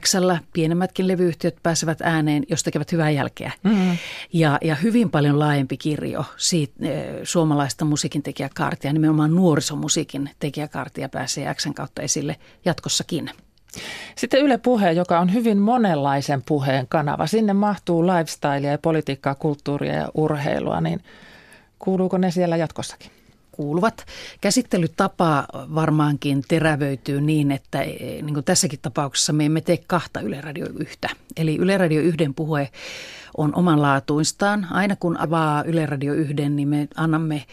Xllä pienemmätkin levyyhtiöt pääsevät ääneen, jos tekevät hyvää jälkeä. Mm-hmm. Ja, ja hyvin paljon laajempi kirjo siitä, e, suomalaista musiikin tekijäkaartia, nimenomaan nuorisomusiikin tekijäkaartia pääsee Xn kautta esille jatkossakin. Sitten Yle Puhe, joka on hyvin monenlaisen puheen kanava. Sinne mahtuu lifestylea ja politiikkaa, kulttuuria ja urheilua, niin kuuluuko ne siellä jatkossakin? kuuluvat. Käsittelytapa varmaankin terävöityy niin, että e, niin kuin tässäkin tapauksessa me emme tee kahta Yle Radio yhtä. Eli Yle Radio yhden puhe on omanlaatuistaan. Aina kun avaa Yle Radio yhden, niin me annamme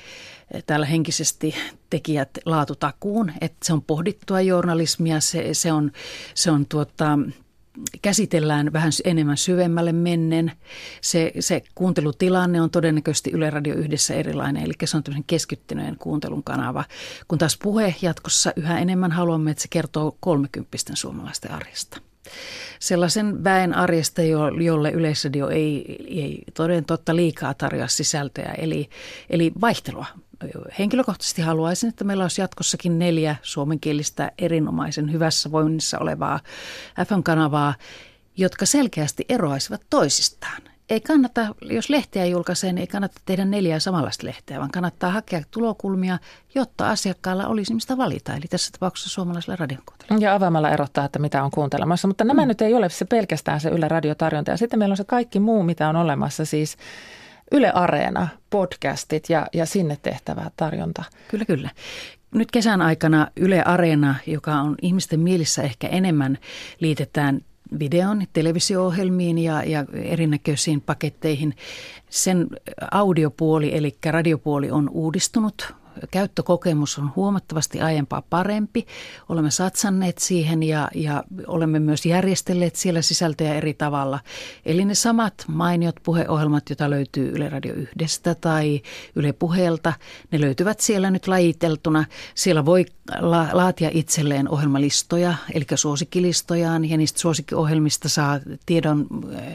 täällä henkisesti tekijät laatutakuun, että se on pohdittua journalismia, se, se on, se on tuota, käsitellään vähän enemmän syvemmälle mennen. Se, se kuuntelutilanne on todennäköisesti Yle Radio yhdessä erilainen, eli se on tämmöisen keskittyneen kuuntelun kanava. Kun taas puhe jatkossa yhä enemmän haluamme, että se kertoo kolmekymppisten suomalaisten arjesta sellaisen väen arjesta, jolle Yleisradio ei, ei toden totta liikaa tarjoa sisältöjä, eli, eli vaihtelua. Henkilökohtaisesti haluaisin, että meillä olisi jatkossakin neljä suomenkielistä erinomaisen hyvässä voinnissa olevaa FM-kanavaa, jotka selkeästi eroaisivat toisistaan ei kannata, jos lehteä julkaisee, niin ei kannata tehdä neljää samanlaista lehteä, vaan kannattaa hakea tulokulmia, jotta asiakkaalla olisi mistä valita. Eli tässä tapauksessa suomalaisella radion Ja avaamalla erottaa, että mitä on kuuntelemassa. Mutta nämä mm. nyt ei ole se pelkästään se Yle radiotarjonta. Ja sitten meillä on se kaikki muu, mitä on olemassa, siis Yle Areena, podcastit ja, ja sinne tehtävä tarjonta. Kyllä, kyllä. Nyt kesän aikana Yle Areena, joka on ihmisten mielissä ehkä enemmän, liitetään videon, televisio-ohjelmiin ja, ja erinäköisiin paketteihin. Sen audiopuoli, eli radiopuoli on uudistunut käyttökokemus on huomattavasti aiempaa parempi. Olemme satsanneet siihen ja, ja olemme myös järjestelleet siellä sisältöjä eri tavalla. Eli ne samat mainiot puheohjelmat, joita löytyy Yle Radio yhdestä tai Yle Puheelta, ne löytyvät siellä nyt lajiteltuna. Siellä voi la- laatia itselleen ohjelmalistoja, eli suosikkilistoja, ja niistä suosikkiohjelmista saa tiedon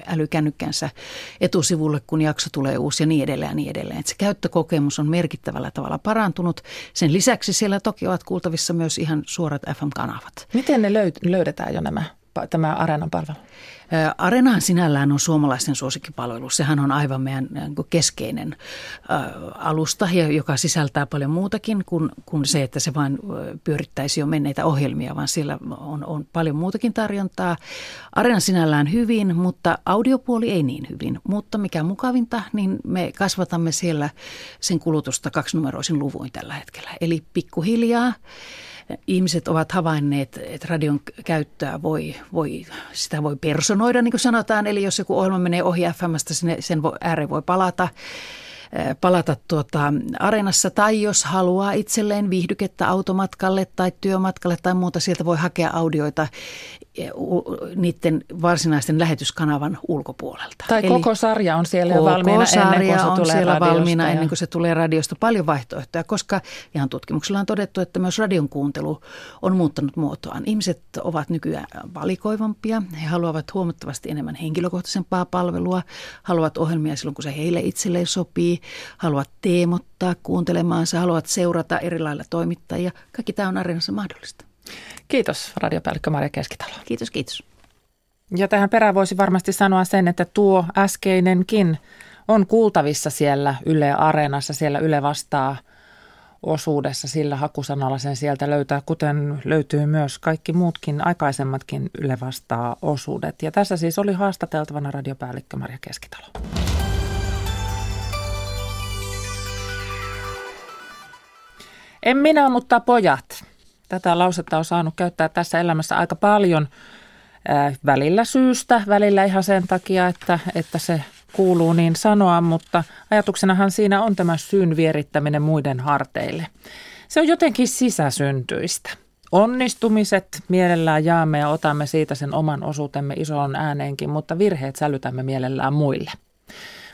älykännykänsä etusivulle, kun jakso tulee uusi ja niin edelleen ja niin edelleen. Et se käyttökokemus on merkittävällä tavalla parantunut parantunut. Sen lisäksi siellä toki ovat kuultavissa myös ihan suorat FM-kanavat. Miten ne löydetään jo nämä tämä Areenan palvelu? Areenahan sinällään on suomalaisten suosikkipalvelu. Sehän on aivan meidän keskeinen alusta, joka sisältää paljon muutakin kuin, kuin se, että se vain pyörittäisi jo menneitä ohjelmia, vaan siellä on, on paljon muutakin tarjontaa. Areena sinällään hyvin, mutta audiopuoli ei niin hyvin. Mutta mikä mukavinta, niin me kasvatamme siellä sen kulutusta kaksinumeroisin luvuin tällä hetkellä. Eli pikkuhiljaa ihmiset ovat havainneet, että radion käyttöä voi, voi, sitä voi personoida, niin kuin sanotaan. Eli jos joku ohjelma menee ohi FMstä, sen ääreen voi palata palata tuota areenassa tai jos haluaa itselleen viihdykettä automatkalle tai työmatkalle tai muuta, sieltä voi hakea audioita niiden varsinaisten lähetyskanavan ulkopuolelta. Tai Eli koko sarja on siellä jo valmiina ennen kuin se on tulee siellä radiosta valmiina ja... ennen kuin se tulee radiosta. Paljon vaihtoehtoja, koska ihan tutkimuksella on todettu, että myös radion kuuntelu on muuttanut muotoaan. Ihmiset ovat nykyään valikoivampia. He haluavat huomattavasti enemmän henkilökohtaisempaa palvelua, haluavat ohjelmia silloin, kun se heille itselleen sopii, haluavat teemottaa kuuntelemaansa, haluavat seurata eri lailla toimittajia. Kaikki tämä on areenassa mahdollista. Kiitos radiopäällikkö Maria Keskitalo. Kiitos, kiitos. Ja tähän perään voisi varmasti sanoa sen, että tuo äskeinenkin on kuultavissa siellä Yle Areenassa, siellä Yle vastaa osuudessa, sillä hakusanalla sen sieltä löytää, kuten löytyy myös kaikki muutkin aikaisemmatkin Yle vastaa osuudet. Ja tässä siis oli haastateltavana radiopäällikkö Maria Keskitalo. En minä, mutta pojat. Tätä lausetta on saanut käyttää tässä elämässä aika paljon välillä syystä, välillä ihan sen takia, että, että se kuuluu niin sanoa, mutta ajatuksenahan siinä on tämä syyn vierittäminen muiden harteille. Se on jotenkin sisäsyntyistä. Onnistumiset mielellään jaamme ja otamme siitä sen oman osuutemme isoon ääneenkin, mutta virheet sälytämme mielellään muille.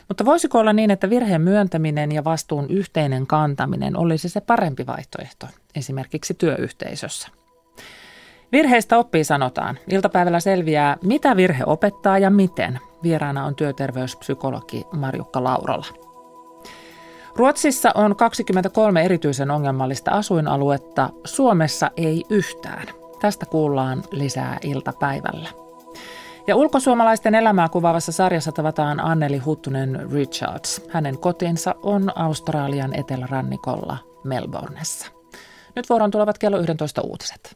Mutta voisiko olla niin, että virheen myöntäminen ja vastuun yhteinen kantaminen olisi se parempi vaihtoehto esimerkiksi työyhteisössä? Virheistä oppii sanotaan. Iltapäivällä selviää, mitä virhe opettaa ja miten. Vieraana on työterveyspsykologi Marjukka Laurola. Ruotsissa on 23 erityisen ongelmallista asuinaluetta, Suomessa ei yhtään. Tästä kuullaan lisää iltapäivällä. Ja ulkosuomalaisten elämää kuvaavassa sarjassa tavataan Anneli Huttunen Richards. Hänen kotinsa on Australian etelärannikolla Melbourneessa. Nyt vuoron tulevat kello 11 uutiset.